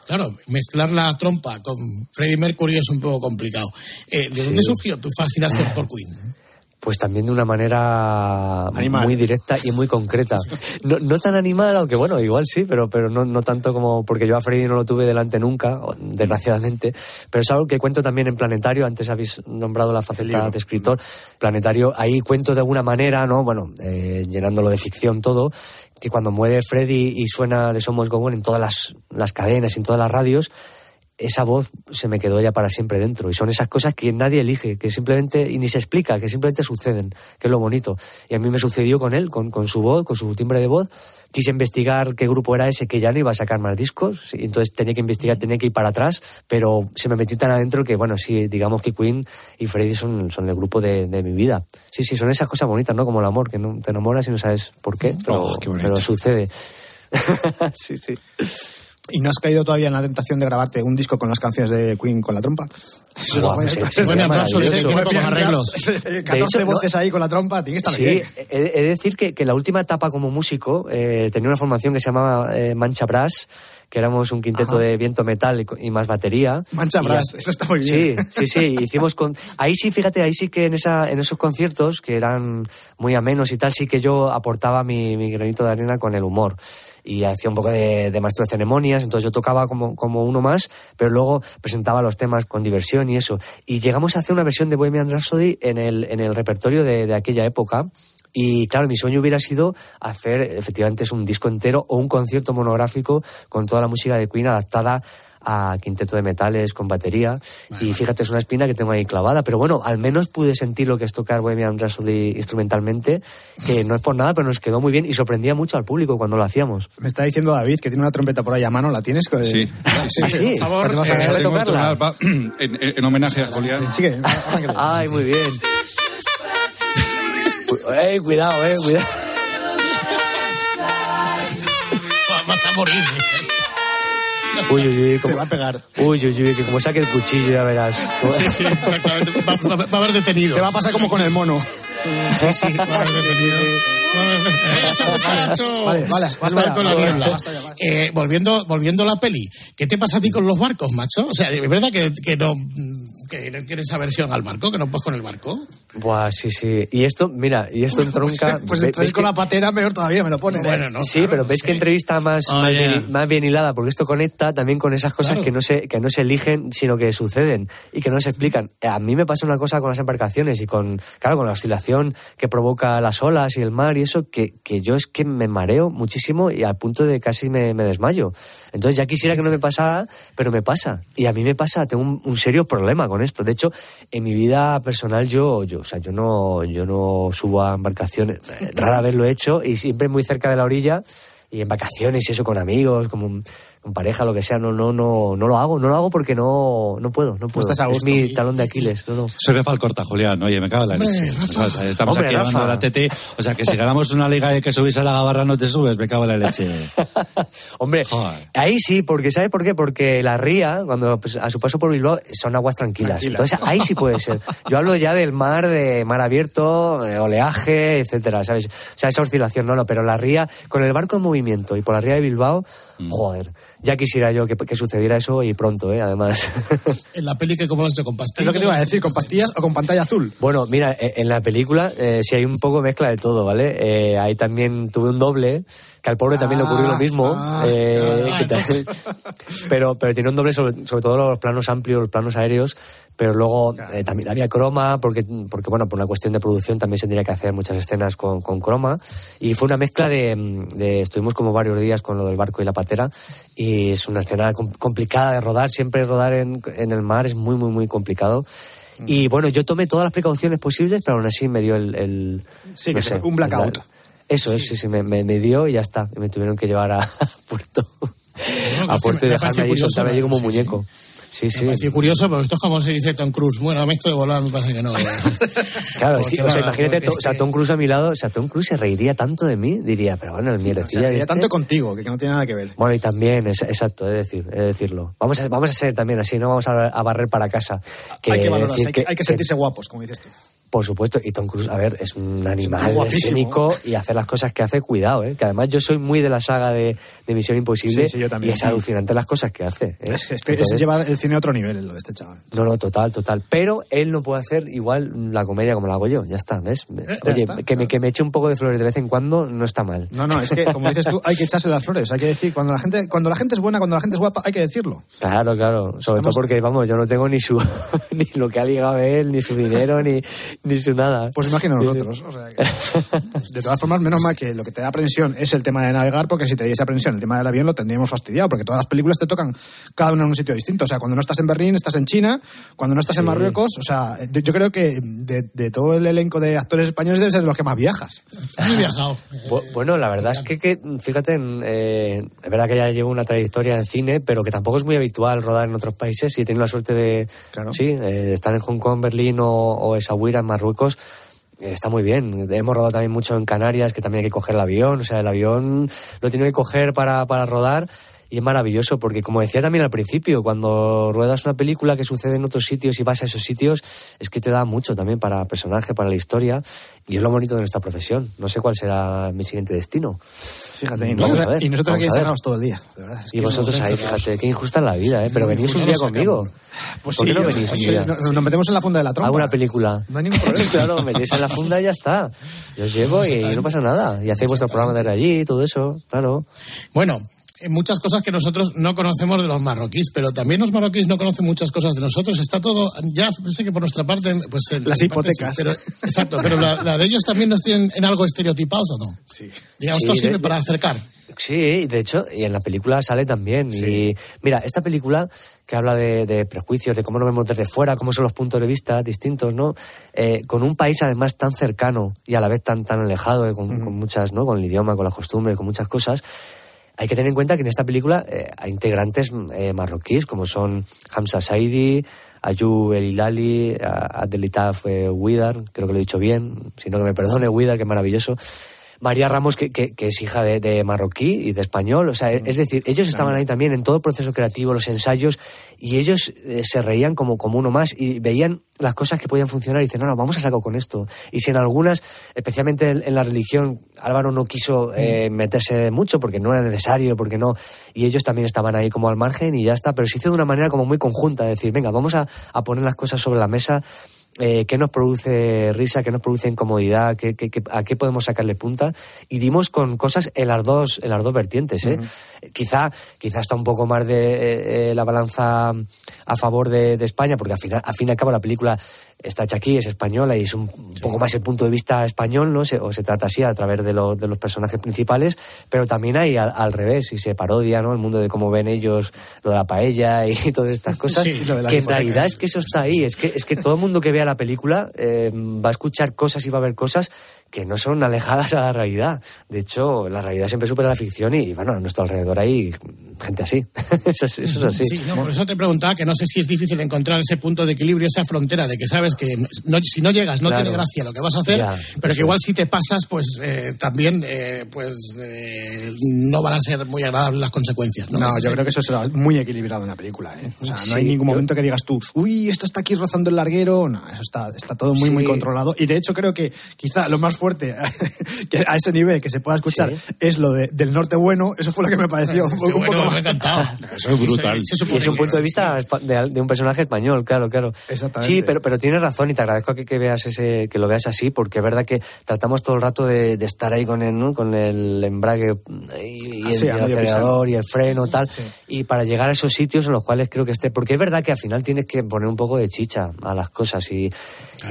claro, mezclar la trompa con Freddie Mercury es un poco complicado. Eh, ¿De dónde surgió tu fascinación por Queen?
Pues también de una manera
Animal.
muy directa y muy concreta. No, no tan animal, aunque bueno, igual sí, pero, pero no, no tanto como porque yo a Freddy no lo tuve delante nunca, desgraciadamente. Pero es algo que cuento también en Planetario, antes habéis nombrado la faceta de escritor. Planetario, ahí cuento de alguna manera, ¿no? Bueno, eh, llenándolo de ficción todo, que cuando muere Freddy y suena de Somos Go On en todas las, las cadenas, en todas las radios, esa voz se me quedó ya para siempre dentro. Y son esas cosas que nadie elige, que simplemente, y ni se explica, que simplemente suceden, que es lo bonito. Y a mí me sucedió con él, con, con su voz, con su timbre de voz. Quise investigar qué grupo era ese que ya no iba a sacar más discos, y entonces tenía que investigar, tenía que ir para atrás, pero se me metió tan adentro que, bueno, sí, digamos que Queen y Freddy son, son el grupo de, de mi vida. Sí, sí, son esas cosas bonitas, ¿no? Como el amor, que no te enamoras y no sabes por qué, pero,
Oh, qué
pero sucede. sí, sí.
¿Y no has caído todavía en la tentación de grabarte un disco con las canciones de Queen con la trompa?
Pues sí, sí, sería maravilloso.
14
De hecho,
voces ahí con la trompa, tiene que estar
Sí,
bien.
he, he de decir que, que la última etapa como músico eh, tenía una formación que se llamaba eh, Mancha Brass, que éramos un quinteto
Ajá.
de viento metal y, y más batería.
Mancha
Y
Brass,
ya-
eso está muy bien.
Sí, sí, sí, hicimos con... Ahí sí, fíjate, ahí sí que en, esa, en esos conciertos, que eran muy amenos y tal, sí que yo aportaba mi, mi granito de arena con el humor. Y hacía un poco de, de de ceremonias, entonces yo tocaba como, como uno más, pero luego presentaba los temas con diversión y eso. Y llegamos a hacer una versión de Bohemian Rhapsody en el, en el repertorio de, de aquella época. Y claro, mi sueño hubiera sido hacer, efectivamente, es un disco entero o un concierto monográfico con toda la música de Queen adaptada a quinteto de metales con batería. Y fíjate, es una espina que tengo ahí clavada. Pero bueno, al menos pude sentir lo que es tocar Bohemian Rhapsody instrumentalmente, que no es por nada, pero nos quedó muy bien y sorprendía mucho al público cuando lo hacíamos.
Me está diciendo David que tiene una trompeta por ahí a mano, ¿la tienes?
Sí, sí, sí.
Ah, sí.
Por favor,
¿Te vas a
eh,
dejar de tocarla?
tocar, pa- en, en- en homenaje a Julián.
Sigue,
Ay, muy bien. Ey, cuidado, eh, cuidado.
Vas a morir.
Uy, uy, uy.
Te va a pegar.
Uy, uy, uy, que como saque el cuchillo ya verás.
Sí, sí, exactamente. Va, va- va a haber detenido.
Te va a pasar como con el mono.
Sí, sí, va a haber detenido. ¡Ese muchacho!
Vale, vale, basta
en la niebla. Eh, volviendo, volviendo a la peli, ¿qué te pasa a ti con los barcos, macho? O sea, es verdad que, que no que tienes aversión al barco, que no puedes con el barco.
Buah, sí, sí. Y esto, mira, y esto entronca.
Pues
ve-
entonces con
que-
la patera mejor todavía me lo pones.
Bueno, no.
Sí, pero veis que entrevista más,
Oh,
más,
yeah.
bien, más bien hilada, porque esto conecta también con esas cosas
Claro.
que, no se, que no se eligen, sino que suceden y que no se explican. A mí me pasa una cosa con las embarcaciones y con, claro, con la oscilación que provoca las olas y el mar y eso, que, que yo es que me mareo muchísimo y al punto de casi me, me desmayo. Entonces ya quisiera que no me pasara, pero me pasa. Y a mí me pasa, tengo un, un serio problema con esto. De hecho, en mi vida personal yo, yo, o sea, yo no, yo no subo a embarcaciones. Eh, Rara vez lo he hecho y siempre muy cerca de la orilla y en vacaciones y eso con amigos, como con pareja, lo que sea, no, no, no, no lo hago, no lo hago porque no, no puedo, no puedo.
estás a
es mi talón de Aquiles, no, no.
Soy Rafa Alcorta, Julián. Oye, me cago en la leche.
Rafa.
O sea, estamos
Hombre,
aquí hablando de la TT. O sea, que si ganamos una liga de que subís a la gabarra no te subes, me cago en la leche.
Hombre,
Joder.
ahí sí, porque ¿sabe por qué? Porque la ría, cuando pues, a su paso por Bilbao, son aguas tranquilas. Entonces ahí sí puede ser. Yo hablo ya del mar, de mar abierto, de oleaje, etcétera, ¿sabes? O sea, esa oscilación, no, no, pero la ría, con el barco en movimiento y por la ría de Bilbao,
Mm.
joder, ya quisiera yo que, que sucediera eso y pronto, ¿eh? Además.
En la peli que como lo has hecho con pastillas.
Es lo que te iba a decir, con pastillas o con pantalla azul.
Bueno, mira, eh, en la película eh, sí hay un poco mezcla de todo, ¿vale? Eh, ahí también tuve un doble que al pobre también le ocurrió lo mismo.
ah,
eh,
ah,
pero, pero tiene un doble, sobre, sobre todo los planos amplios, los planos aéreos, pero luego eh, también había croma, porque, porque, bueno, por una cuestión de producción también se tenía que hacer muchas escenas con, con croma. Y fue una mezcla de, de- Estuvimos como varios días con lo del barco y la patera, y es una escena com- complicada de rodar. Siempre rodar en, en el mar es muy, muy, muy complicado.
Mm.
Y bueno, yo tomé todas las precauciones posibles, pero aún así me dio el. el-
Sí,
no
que
sé,
un blackout.
el- Eso es, sí, sí, me, me- me dio y ya está. Y me tuvieron que llevar a, puerto. a puerto y dejarme allí, soltarme allí como
sí,
muñeco. Sí, sí.
Me pareció curioso, porque esto es como se dice Tom Cruise. Bueno, a mí esto de volar me parece que no.
Claro, sí, o sea, imagínate, to- o sea, Tom Cruise a mi lado, o sea, Tom Cruise se reiría tanto de mí, diría, pero bueno, el
O
mierdecilla
sea,
de
y tanto contigo, que, que no tiene nada que ver.
Bueno, y también, es- exacto, es decir, es decirlo. Vamos a, vamos a ser también así, no vamos a, a barrer para casa.
hay que valorarse,
decir
hay que, hay que sentirse guapos, como dices tú.
Por supuesto, y Tom Cruise, a ver, es un animal escénico y hace las cosas que hace, cuidado, ¿eh? que además yo soy muy de la saga de, de Misión Imposible
Sí, sí, yo también.
y es alucinante las cosas que hace. ¿eh?
Es, es, que es
Entonces,
llevar el cine a otro nivel, lo de este chaval.
No, no, total, total. Pero él no puede hacer igual la comedia como la hago yo, ya está, ¿ves?
Eh, ya
Oye,
está,
que, me, que me eche un poco de flores de vez en cuando no está mal.
No, no, es que, como dices tú, hay que echarse las flores. Hay que decir, cuando la gente, cuando la gente es buena, cuando la gente es guapa, hay que decirlo.
Claro, claro. Sobre todo porque, vamos, yo no tengo ni su ni lo que ha ligado él, ni su dinero, ni, ni su nada.
Pues imagina nosotros. O sea, que- de todas formas, menos mal que lo que te da aprensión es el tema de navegar, porque si te diese aprensión el tema del avión lo tendríamos fastidiado, porque todas las películas te tocan cada una en un sitio distinto. O sea, cuando no estás en Berlín, estás en China, cuando no estás en
Sí.
Marruecos, o sea, yo yo creo que de, de todo el elenco de actores españoles debes ser de los que más viajas.
Muy viajado.
Bu- Bueno, la verdad es que, que, fíjate, en, eh, es verdad que ya llevo una trayectoria en cine, pero que tampoco es muy habitual rodar en otros países y he tenido la suerte de, sí, eh, de estar en Hong Kong, Berlín o, o Essaouira, en Marruecos. Eh, Está muy bien. Hemos rodado también mucho en Canarias, que también hay que coger el avión. O sea, el avión lo tiene que coger para, para rodar. Y es maravilloso, porque como decía también al principio, cuando ruedas una película que sucede en otros sitios y vas a esos sitios, es que te da mucho también para personaje, para la historia. Y es lo bonito de nuestra profesión. No sé cuál será mi siguiente destino.
Fíjate, y
Vamos
nosotros,
a ver,
y nosotros aquí encerrados todo el día. de verdad, es
Y vosotros ahí, fíjate, qué injusta la vida, ¿eh? Pero venís un día conmigo.
Pues
¿Por
sí,
qué no venís
oye,
día?
no- nos metemos en la funda de la trompa.
Alguna película.
No hay ningún problema.
claro, metéis en la funda y ya está. Yo os llevo y no pasa nada. Y hacéis vuestro programa desde allí, todo eso, claro.
Bueno, muchas cosas que nosotros no conocemos de los marroquíes, pero también los marroquíes no conocen muchas cosas de nosotros. Está todo, ya sé que por nuestra parte, pues... en-
Las
en parte sí,
hipotecas.
pero, exacto, pero la, la de ellos también nos tienen en algo estereotipados o no.
Sí.
Digamos,
Sí,
esto sirve
de-
para acercar.
Sí, y de hecho, y en la película sale también. Y mira, esta película que habla de, de prejuicios, de cómo nos vemos desde fuera, cómo son los puntos de vista distintos, ¿no? Eh, con un país además tan cercano y a la vez tan, tan alejado, eh, con, con muchas, ¿no? Con el idioma, con las costumbres, con muchas cosas. Hay que tener en cuenta que en esta película eh, hay integrantes eh, marroquíes como son Hamza Saidi, Ayub El Hilali, a- Adelitaf eh, Widar, creo que lo he dicho bien, si no que me perdone, Widar, que maravilloso. María Ramos, que, que- que es hija de, de marroquí y de español. O sea, es decir, ellos estaban ahí también en todo el proceso creativo, los ensayos, y ellos eh, se reían como, como uno más y veían las cosas que podían funcionar y dicen, no, no, vamos a saco con esto. Y si en algunas, especialmente en, en la religión, Álvaro no quiso eh, meterse mucho porque no era necesario, porque no, y ellos también estaban ahí como al margen y ya está, pero se hizo de una manera como muy conjunta, de decir, venga, vamos a, a poner las cosas sobre la mesa eh, qué nos produce risa, qué nos produce incomodidad, qué, qué- qué- a qué podemos sacarle punta. Y dimos con cosas en las dos, en las dos vertientes. ¿eh? Quizá, quizá está un poco más de eh, eh, la balanza a favor de, de España, porque al final, al fin y al cabo la película está hecha aquí, es española y es un poco más el punto de vista español, ¿no? Se- o se trata así a través de, lo- de los personajes principales, pero también hay al, al revés y se parodia, ¿no? El mundo de cómo ven ellos lo de la paella y todas estas cosas.
Sí, lo de las
que en realidad es que eso está ahí, es que, es que todo el mundo que vea la película eh, va a escuchar cosas y va a ver cosas que no son alejadas a la realidad. De hecho, la realidad siempre supera la ficción y, bueno, a nuestro alrededor hay gente así. eso, es, eso es así.
Sí, no, por eso te preguntaba que no sé si es difícil encontrar ese punto de equilibrio, esa frontera de que sabes que no- si no llegas no
Claro.
tiene gracia lo que vas a hacer,
Ya,
pero que igual si te pasas, pues eh, también eh, pues eh, no van a ser muy agradables las consecuencias. No,
yo creo que eso será muy equilibrado en la película. ¿eh? O sea, no hay ningún
yo-
momento que digas tú, uy, esto está aquí rozando el larguero. No, eso está, está todo muy, muy controlado. Y de hecho, creo que quizá lo más fuerte que a ese nivel que se pueda escuchar es lo de- del norte bueno, eso fue lo que me pareció un, un poco más.
Eso es brutal.
Y es un punto de vista de, de un personaje español, claro, claro.
Exactamente.
Sí, pero, pero tienes razón y te agradezco que, que veas ese, que lo veas así, porque es verdad que tratamos todo el rato de, de estar ahí con el, ¿no? con el embrague y, y
Ah,
el,
sí,
el acelerador y el freno tal, y para llegar a esos sitios en los cuales creo que esté, porque es verdad que al final tienes que poner un poco de chicha a las cosas y,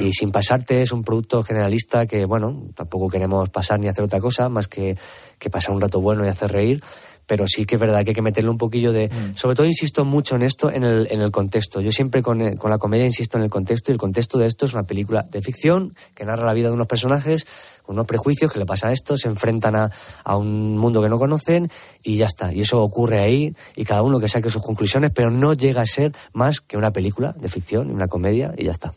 y sin pasarte es un producto generalista que, bueno, tampoco queremos pasar ni hacer otra cosa más que, que pasar un rato bueno y hacer reír. Pero sí que es verdad que hay que meterle un poquillo de... Sobre todo insisto mucho en esto, en el, en el contexto. Yo siempre con, el- con la comedia insisto en el contexto y el contexto de esto es una película de ficción que narra la vida de unos personajes con unos prejuicios que le pasa a esto, se enfrentan a, a un mundo que no conocen y ya está. Y eso ocurre ahí y cada uno que saque sus conclusiones, pero no llega a ser más que una película de ficción, una comedia y ya está.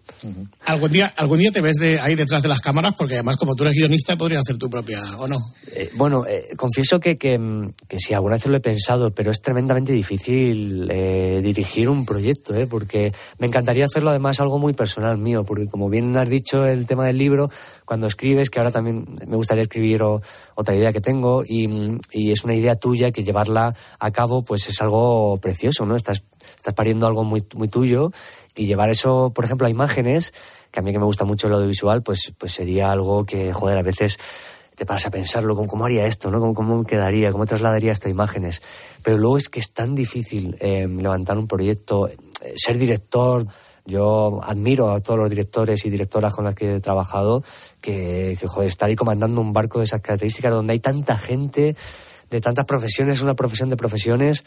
¿Algún día, algún día te ves de ahí detrás de las cámaras, porque además como tú eres guionista podrías hacer tu propia, ¿o no?
Eh, bueno, eh, confieso que, que, que sí, alguna vez lo he pensado, pero es tremendamente difícil eh, dirigir un proyecto, ¿eh? porque me encantaría hacerlo además algo muy personal mío, porque como bien has dicho el tema del libro, cuando escribes, que ahora también me gustaría escribir otra idea que tengo, y, es una idea tuya que llevarla a cabo pues es algo precioso, ¿no? Estás, estás pariendo algo muy, muy tuyo y llevar eso, por ejemplo, a imágenes, que a mí que me gusta mucho el audiovisual, pues, pues sería algo que, joder, a veces te paras a pensarlo, ¿cómo, cómo haría esto? ¿no? ¿Cómo, ¿Cómo quedaría? ¿Cómo trasladaría esto a imágenes? Pero luego es que es tan difícil eh, levantar un proyecto, eh, ser director. Yo admiro a todos los directores y directoras con las que he trabajado, que, que joder, estar ahí comandando un barco de esas características donde hay tanta gente, de tantas profesiones, es una profesión de profesiones,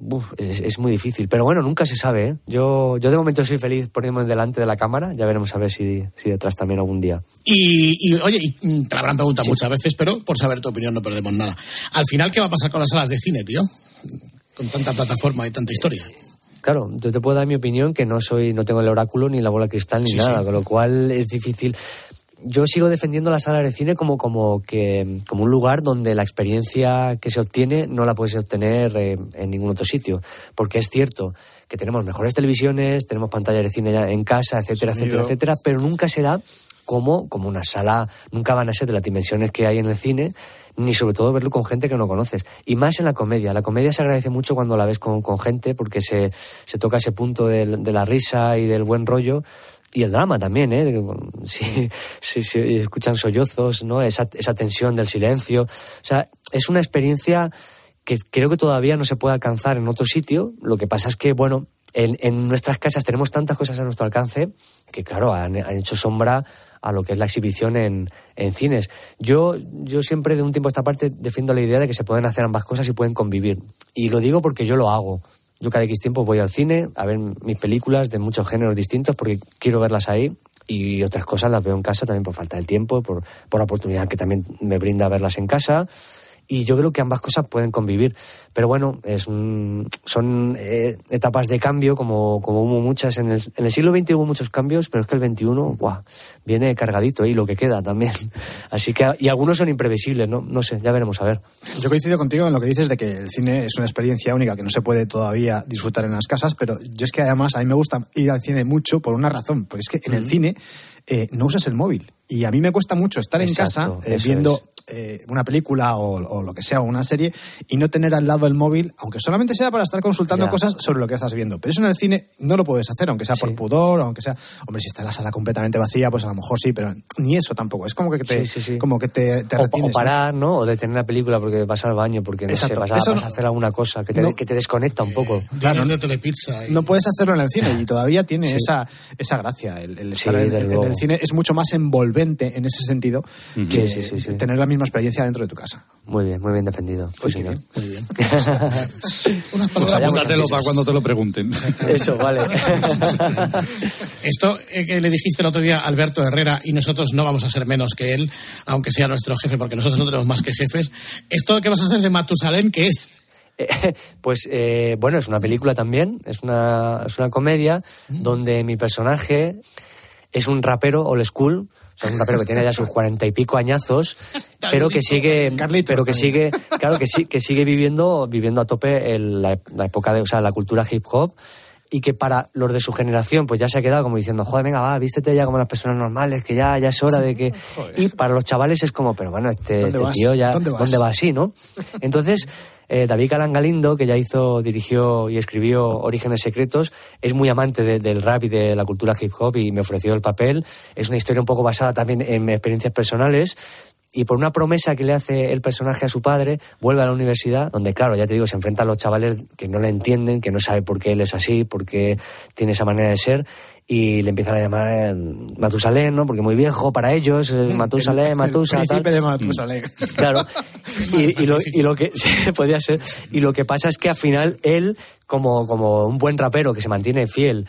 uf, es, es muy difícil. Pero bueno, nunca se sabe. ¿eh? Yo, yo de momento soy feliz poniéndome delante de la cámara, ya veremos a ver si, si detrás también algún día.
Y, y, oye, y, mm, te la habrán preguntado muchas veces, pero por saber tu opinión no perdemos nada. Al final, ¿qué va a pasar con las salas de cine, tío? Con tanta plataforma y tanta historia.
Claro, yo te puedo dar mi opinión que no soy, no tengo el oráculo ni la bola de cristal ni
Sí,
nada,
sí.
con lo cual es difícil. Yo sigo defendiendo las salas de cine como, como, que, como un lugar donde la experiencia que se obtiene no la puedes obtener eh, en ningún otro sitio. Porque es cierto que tenemos mejores televisiones, tenemos pantallas de cine ya en casa, etcétera,
Sonido.
etcétera, etcétera, pero nunca será como, como una sala, nunca van a ser de las dimensiones que hay en el cine, ni sobre todo verlo con gente que no conoces. Y más en la comedia. La comedia se agradece mucho cuando la ves con, con gente porque se, se toca ese punto de la risa y del buen rollo. Y el drama también, ¿eh? Si, si- si escuchan sollozos, ¿no? Esa, esa tensión del silencio. O sea, es una experiencia que creo que todavía no se puede alcanzar en otro sitio. Lo que pasa es que, bueno, en, en nuestras casas tenemos tantas cosas a nuestro alcance que, claro, han, hecho sombra a lo que es la exhibición en, en cines. Yo, yo siempre, de un tiempo a esta parte, defiendo la idea de que se pueden hacer ambas cosas y pueden convivir. Y lo digo porque yo lo hago. Yo cada X tiempo voy al cine a ver mis películas de muchos géneros distintos porque quiero verlas ahí y otras cosas las veo en casa también por falta del tiempo, por, por la oportunidad que también me brinda verlas en casa. Y yo creo que ambas cosas pueden convivir. Pero bueno, es un- son eh, etapas de cambio, como, como hubo muchas. En el, en el siglo XX hubo muchos cambios, pero es que el XXI, ¡buah! viene cargadito y lo que queda también. Así que, y algunos son imprevisibles, ¿no? No sé, ya veremos a ver.
Yo coincido contigo en lo que dices de que el cine es una experiencia única que no se puede todavía disfrutar en las casas, pero yo es que además a mí me gusta ir al cine mucho por una razón, porque es que en el cine eh, no usas el móvil y a mí me cuesta mucho estar en casa eh, viendo eh, una película o, o lo que sea, o una serie, y no tener al lado el móvil, aunque solamente sea para estar consultando
Ya.
cosas sobre lo que estás viendo. Pero eso en el cine no lo puedes hacer, aunque sea por pudor, o aunque sea, hombre, si está la sala completamente vacía, pues a lo mejor sí, pero ni eso tampoco. Es como que te,
Sí, sí, sí.
Como que te, te
O,
retienes,
o parar, ¿no? O detener la película porque vas al baño, porque no
Exacto.
sé, vas a,
Eso
vas
no-
a hacer alguna cosa que te,
No.
que te desconecta un poco.
Claro. de Telepizza. y-
no puedes hacerlo en el cine y todavía tiene
Sí.
esa, esa gracia. El, el
Sí,
estar en, en el cine es mucho más envolvente en ese sentido que
Sí, sí, sí, sí.
tener la misma experiencia dentro de tu casa.
Muy bien, muy bien defendido. Sí, señor.
Muy bien.
Pues
palabras muy
para cuando te lo pregunten.
Eso, vale.
Esto eh, que le dijiste el otro día a Alberto Herrera y nosotros no vamos a ser menos que él, aunque sea nuestro jefe, porque nosotros no tenemos más que jefes. ¿Esto que vas a hacer de Matusalén qué es?
Pues eh, bueno, es una película también, es una, es una comedia donde mi personaje es un rapero old school, o sea, un rapero que tiene ya sus cuarenta y pico añazos, pero que sigue, pero que sigue, claro, que sí, que sigue viviendo, viviendo a tope el- la, la época de, o sea, la cultura hip hop. y que para los de su generación pues ya se ha quedado como diciendo, joder, venga, va, vístete ya como las personas normales, que ya, ya es hora de que... Y para los chavales es como, pero bueno, este,
¿Dónde
este tío ya,
¿Dónde vas?
¿dónde va así, no? Entonces, eh, David Calán Galindo, que ya hizo, dirigió y escribió Orígenes Secretos, es muy amante de- del rap y de la cultura hip hop y me ofreció el papel. Es una historia un poco basada también en experiencias personales. Y por una promesa que le hace el personaje a su padre, vuelve a la universidad, donde, claro, ya te digo, se enfrenta a los chavales que no le entienden, que no saben por qué él es así, por qué tiene esa manera de ser, y le empiezan a llamar eh, Matusalén, ¿no? Porque muy viejo para ellos, es Matusalén, Matusa, tal.
Príncipe de Matusalén.
Claro. Y, y lo, y lo que sí, podía ser. Y lo que pasa es que al final él, como, como un buen rapero que se mantiene fiel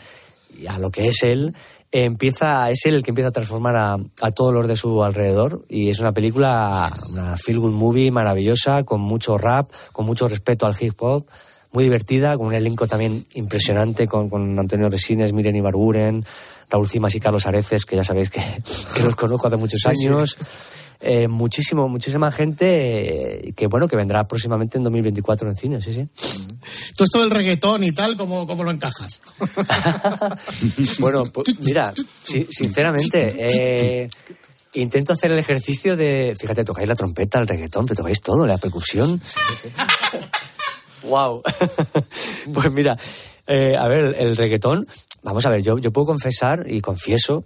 a lo que es él, empieza, es él el que empieza a transformar a, a todos los de su alrededor. Y es una película, una feel good movie maravillosa, con mucho rap, con mucho respeto al hip hop. Muy divertida, con un elenco también impresionante, con, con Antonio Resines, Miren Ibarburen, Raúl Cimas y Carlos Areces, que ya sabéis que, que los conozco hace muchos
Sí, sí.
Eh, muchísimo, muchísima gente eh, que bueno, que vendrá próximamente en 2024 en cine, sí, sí.
Tú esto del reggaetón y tal, ¿cómo, cómo lo encajas?
Bueno, pues, mira, si- sinceramente, eh, intento hacer el ejercicio de. Fíjate, tocáis la trompeta, el reggaetón, pero tocáis todo, la percusión. ¡Wow! pues mira, a ver, el reggaetón, vamos a ver, yo, yo puedo confesar y confieso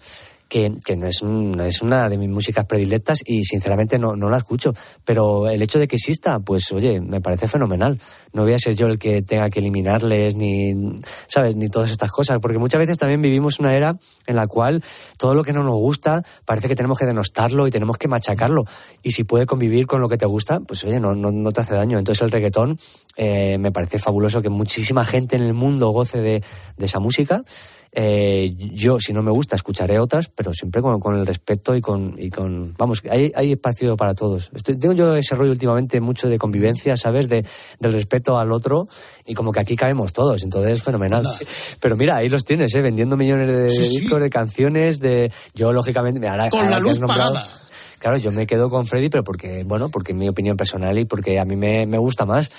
que, que no, es, no es una de mis músicas predilectas y sinceramente no, no la escucho. Pero el hecho de que exista, pues oye, me parece fenomenal. No voy a ser yo el que tenga que eliminarles ni, ¿sabes? Ni todas estas cosas. Porque muchas veces también vivimos una era en la cual todo lo que no nos gusta parece que tenemos que denostarlo y tenemos que machacarlo. Y si puede convivir con lo que te gusta, pues oye, no, no, no te hace daño. Entonces el reggaetón eh, me parece fabuloso que muchísima gente en el mundo goce de, de esa música. Eh, yo, si no me gusta, escucharé otras, pero siempre con, con el respeto y con, y con... Vamos, hay, hay espacio para todos. Estoy- tengo yo ese rollo últimamente mucho de convivencia, ¿sabes? De, del respeto al otro y como que aquí caemos todos, entonces es fenomenal. Pero mira, ahí los tienes, ¿eh? Vendiendo millones de
Sí, sí.
discos, de canciones, de... Yo, lógicamente... Ahora,
Con
ahora
la luz pagada.
Claro, yo me quedo con Freddy, pero porque, bueno, porque es mi opinión personal y porque a mí me, me gusta más.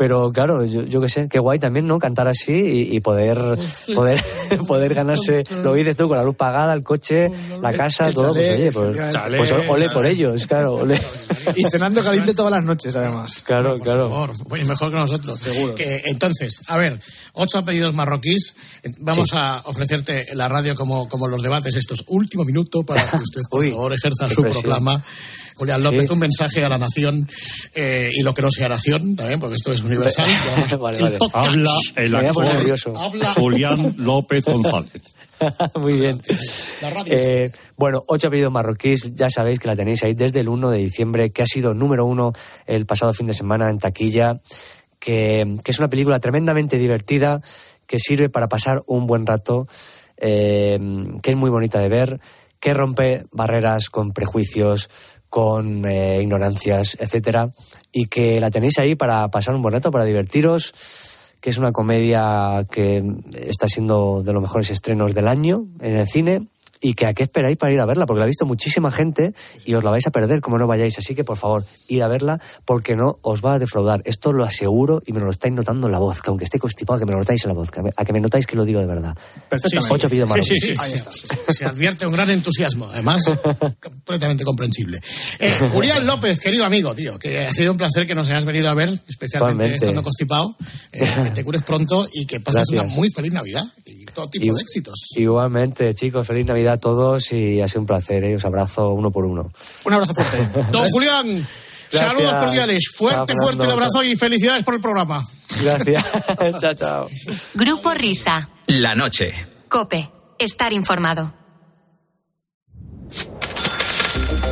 Pero claro, yo, yo qué sé, qué guay también, ¿no? Cantar así y, y poder, poder, poder ganarse, lo dices tú, con la luz pagada, el coche, la casa,
el
todo, pues oye, pues,
chalet,
pues ole por ellos, claro, ole.
Y cenando caliente todas las noches, además.
Claro,
Por
claro.
favor, pues mejor que nosotros. Seguro. entonces, a ver, ocho apellidos marroquíes. Vamos
Sí.
a ofrecerte la radio como, como los debates estos. Último minuto para que usted, por favor, ejerza su
presión.
proclama. Julián López,
Sí.
un mensaje a la nación eh, y lo que no sea nación, también, porque esto es universal.
Vale,
el.
Habla el actor.
Habla-
Julián López González.
Muy bien.
La radio
Eh, bueno, ocho apellidos marroquíes, ya sabéis que la tenéis ahí desde el 1 de diciembre, que ha sido número uno el pasado fin de semana en taquilla, que, que es una película tremendamente divertida, que sirve para pasar un buen rato, eh, que es muy bonita de ver, que rompe barreras con prejuicios, con eh, ignorancias, etcétera, y que la tenéis ahí para pasar un buen rato, para divertiros que es una comedia que está siendo de los mejores estrenos del año en el cine y que a qué esperáis para ir a verla, porque la ha visto muchísima gente y os la vais a perder como no vayáis. Así que, por favor, ir a verla porque no os va a defraudar. Esto lo aseguro y me lo estáis notando en la voz, que aunque esté constipado, que me lo notáis en la voz, que me- a que me notáis que lo digo de verdad.
Perfectamente.
Ocho apellidos
Sí, sí,
marroquíes.
sí, se, se advierte un gran entusiasmo, además, completamente comprensible. Eh, Julián López, querido amigo, tío, que ha sido un placer que nos hayas venido a ver, especialmente
Igualmente.
estando constipado, eh, que te cures pronto y que pases
Gracias.
una muy feliz Navidad y todo tipo
Y-
de éxitos.
Igualmente, chicos, feliz Navidad a todos y ha sido un placer. ¿eh? Os abrazo uno por uno.
Un abrazo fuerte.
Don Julián, saludos cordiales, fuerte,
Chao,
fuerte el abrazo y felicidades por el programa.
Gracias. chao, chao.
Grupo Risa.
La noche.
Cope. Estar informado.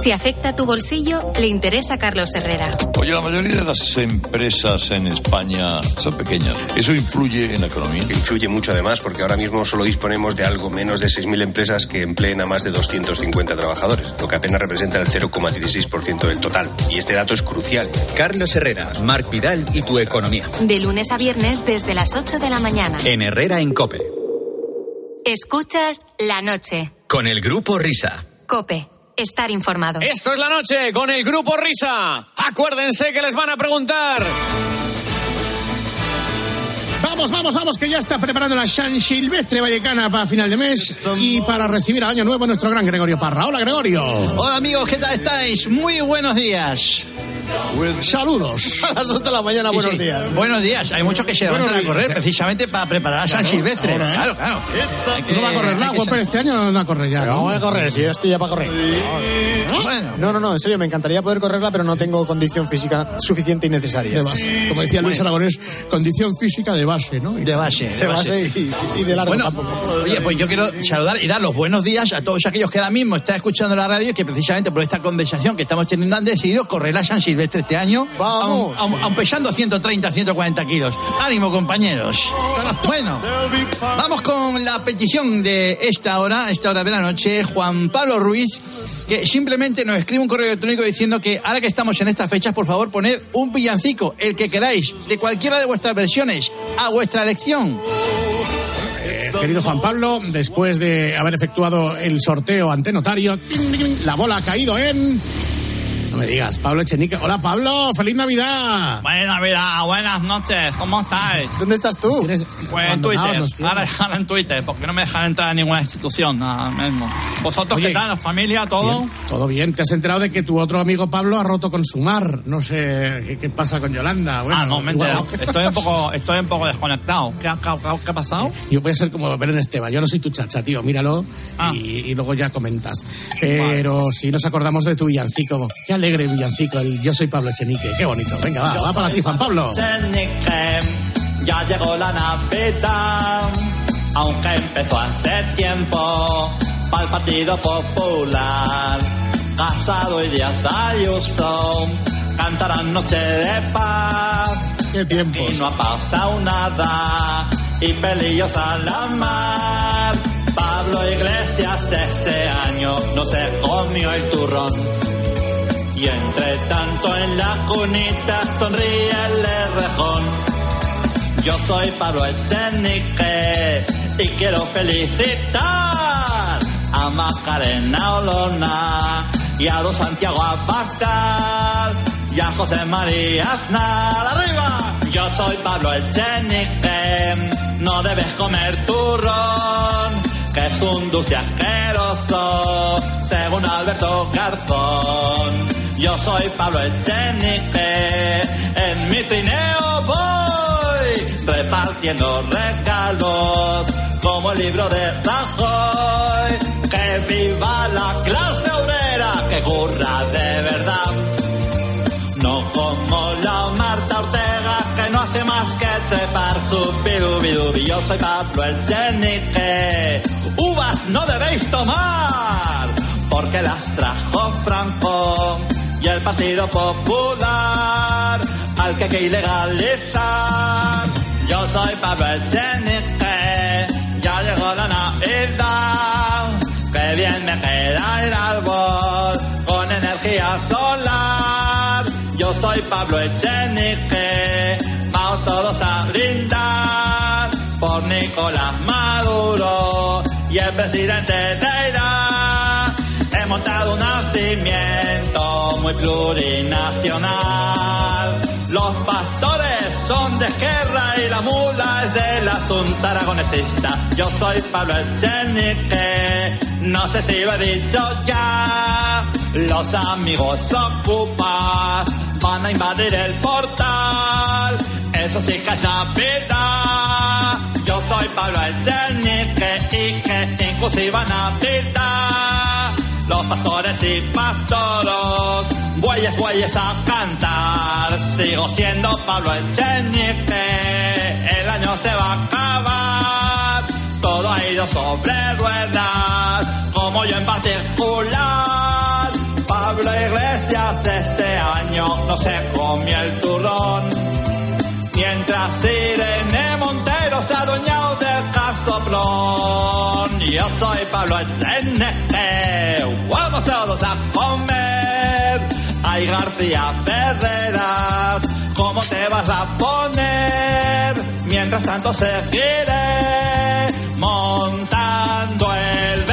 Si afecta tu bolsillo, le interesa a Carlos Herrera.
Oye, la mayoría de las empresas en España son pequeñas. ¿Eso influye en la economía?
Influye mucho además porque ahora mismo solo disponemos de algo menos de 6.000 empresas que empleen a más de 250 trabajadores, lo que apenas representa el 0,16% del total. Y este dato es crucial.
Carlos Herrera, Marc Vidal y tu economía.
De lunes a viernes desde las 8 de la mañana.
En Herrera en Cope.
Escuchas la noche.
Con el grupo Risa.
Cope. Estar informado.
Esto es la noche con el grupo Risa. Acuérdense que les van a preguntar.
Vamos, vamos, vamos, que ya está preparando la San Silvestre Vallecana para final de mes y para recibir al año nuevo nuestro gran Gregorio Parra. Hola, Gregorio.
Hola amigos, ¿qué tal estáis? Muy buenos días.
Saludos.
A las 2 de la mañana,
buenos
días. Buenos días. Hay muchos que se levantan a correr
eh.
precisamente para preparar a San
Claro,
Silvestre.
ahora, ¿eh?
Claro, claro. Que-
No va a correr
hay
nada, Juan, pero este año no va a correr ya. ¿no?
vamos a correr, si yo estoy ya para correr. No, no, no, en serio, me encantaría poder correrla, pero no tengo condición física suficiente y necesaria.
De base. Como decía Luis Aragonés, condición física de base, ¿no?
De base,
De base y, y de largo
Bueno,
tampoco.
oye, pues yo quiero saludar y dar los buenos días a todos aquellos que ahora mismo están escuchando la radio y que precisamente por esta conversación que estamos teniendo han decidido correr a San Silvestre este año, aun, aun- aun pesando 130, 140 kilos. Ánimo, compañeros. Bueno, vamos con la petición de esta hora, esta hora de la noche, Juan Pablo Ruiz, que simplemente nos escribe un correo electrónico diciendo que ahora que estamos en estas fechas, por favor, poned un villancico, el que queráis, de cualquiera de vuestras versiones, a vuestra elección.
Eh, querido Juan Pablo, después de haber efectuado el sorteo ante notario, la bola ha caído en... Me digas, Pablo Echenique. Hola, Pablo, feliz Navidad.
Buenas Navidad, buenas noches, ¿cómo estáis?
¿Dónde estás tú?
Pues en Twitter, ahora, ahora en Twitter, porque no me dejan entrar a ninguna institución ahora mismo. ¿Vosotros
Oye,
qué tal? ¿La familia, todo?
Bien, todo bien. ¿Te has enterado de que tu otro amigo Pablo ha roto con su mar? No sé qué, qué pasa con Yolanda. Bueno,
ah, no, me he enterado. Estoy un poco, estoy un poco desconectado. ¿Qué, ha- qué ha- qué ha pasado?
Yo voy a ser como Belén Esteban. Yo no soy tu chacha, tío. Míralo
Ah.
y, y luego ya comentas. Pero si nos acordamos de tu villancico. Qué alegre villancico. El Yo soy Pablo Echenique. Qué bonito. Venga, va,
Yo
va para ti, Juan Pablo.
Chenique, ya llegó la Navidad, aunque empezó hace tiempo, para el Partido Popular. Casado y Díaz Ayuso, cantarán Noche de Paz.
Qué tiempo.
Y no ha pasado nada, y pelillos a la mar. Pablo Iglesias este año no se comió el turrón. Y entre tanto en la cunita sonríe el rejón. Yo soy Pablo Echenique y quiero felicitar a Macarena Olona y a Don Santiago Abascal y a José María Aznar. ¡Arriba! Yo soy Pablo Echenique, no debes comer turrón, que es un dulce asqueroso, según Alberto Garzón. Yo soy Pablo Echenique, en mi trineo voy repartiendo regalos como el libro de Rajoy. Que viva la clase obrera, que curra de verdad. No como la Marta Ortega, que no hace más que trepar su pirubidubi. Yo soy Pablo Echenique, uvas no debéis tomar, porque las trajo Franco y el Partido Popular, al que hay que ilegalizar. Yo soy Pablo Echenique, ya llegó la Navidad, que bien me queda el árbol con energía solar. Yo soy Pablo Echenique, vamos todos a brindar por Nicolás Maduro y el presidente de Irán. He montado un nacimiento muy plurinacional. Los pastores son de guerra y la mula es de la asunta aragonesista. Yo soy Pablo Echenique, no sé si lo he dicho ya. Los amigos ocupas van a invadir el portal. Eso sí que es Navidad. Yo soy Pablo Echenique y que inclusiva Navidad. Los pastores y pastoros, bueyes, bueyes a cantar. Sigo siendo Pablo Echenique, el año se va a acabar. Todo ha ido sobre ruedas, como yo en particular. Pablo Iglesias este año no se comió el turrón. Mientras Irene Montero se ha adueñado del casoplón. Yo soy Pablo Echenique, vamos todos a comer. Ay García Ferreras, ¿cómo te vas a poner? Mientras tanto seguiré montando el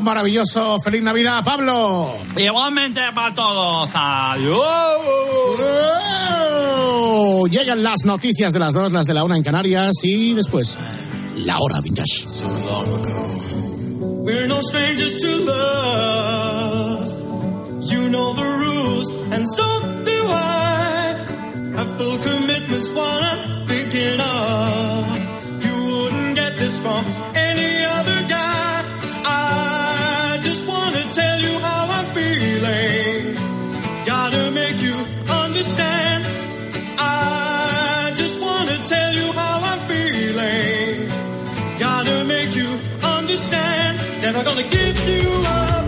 ¡Wow! Maravilloso. Feliz Navidad, Pablo.
Igualmente para todos. Adiós.
Llegan las noticias de las dos, las de la una en Canarias y después la hora vintage.
We're no strangers to love. You know the rules, and so do I. Have full commitments, what I'm thinking of. You wouldn't get this from understand. I just want to tell you how I'm feeling. Gotta make you understand. Never gonna give you up.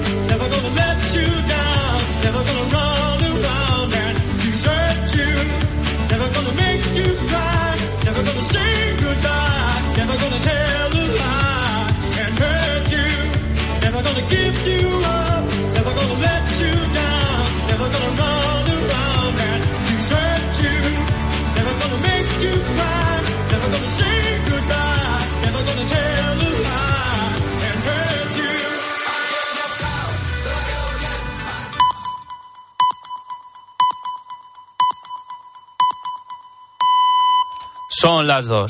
Son las dos.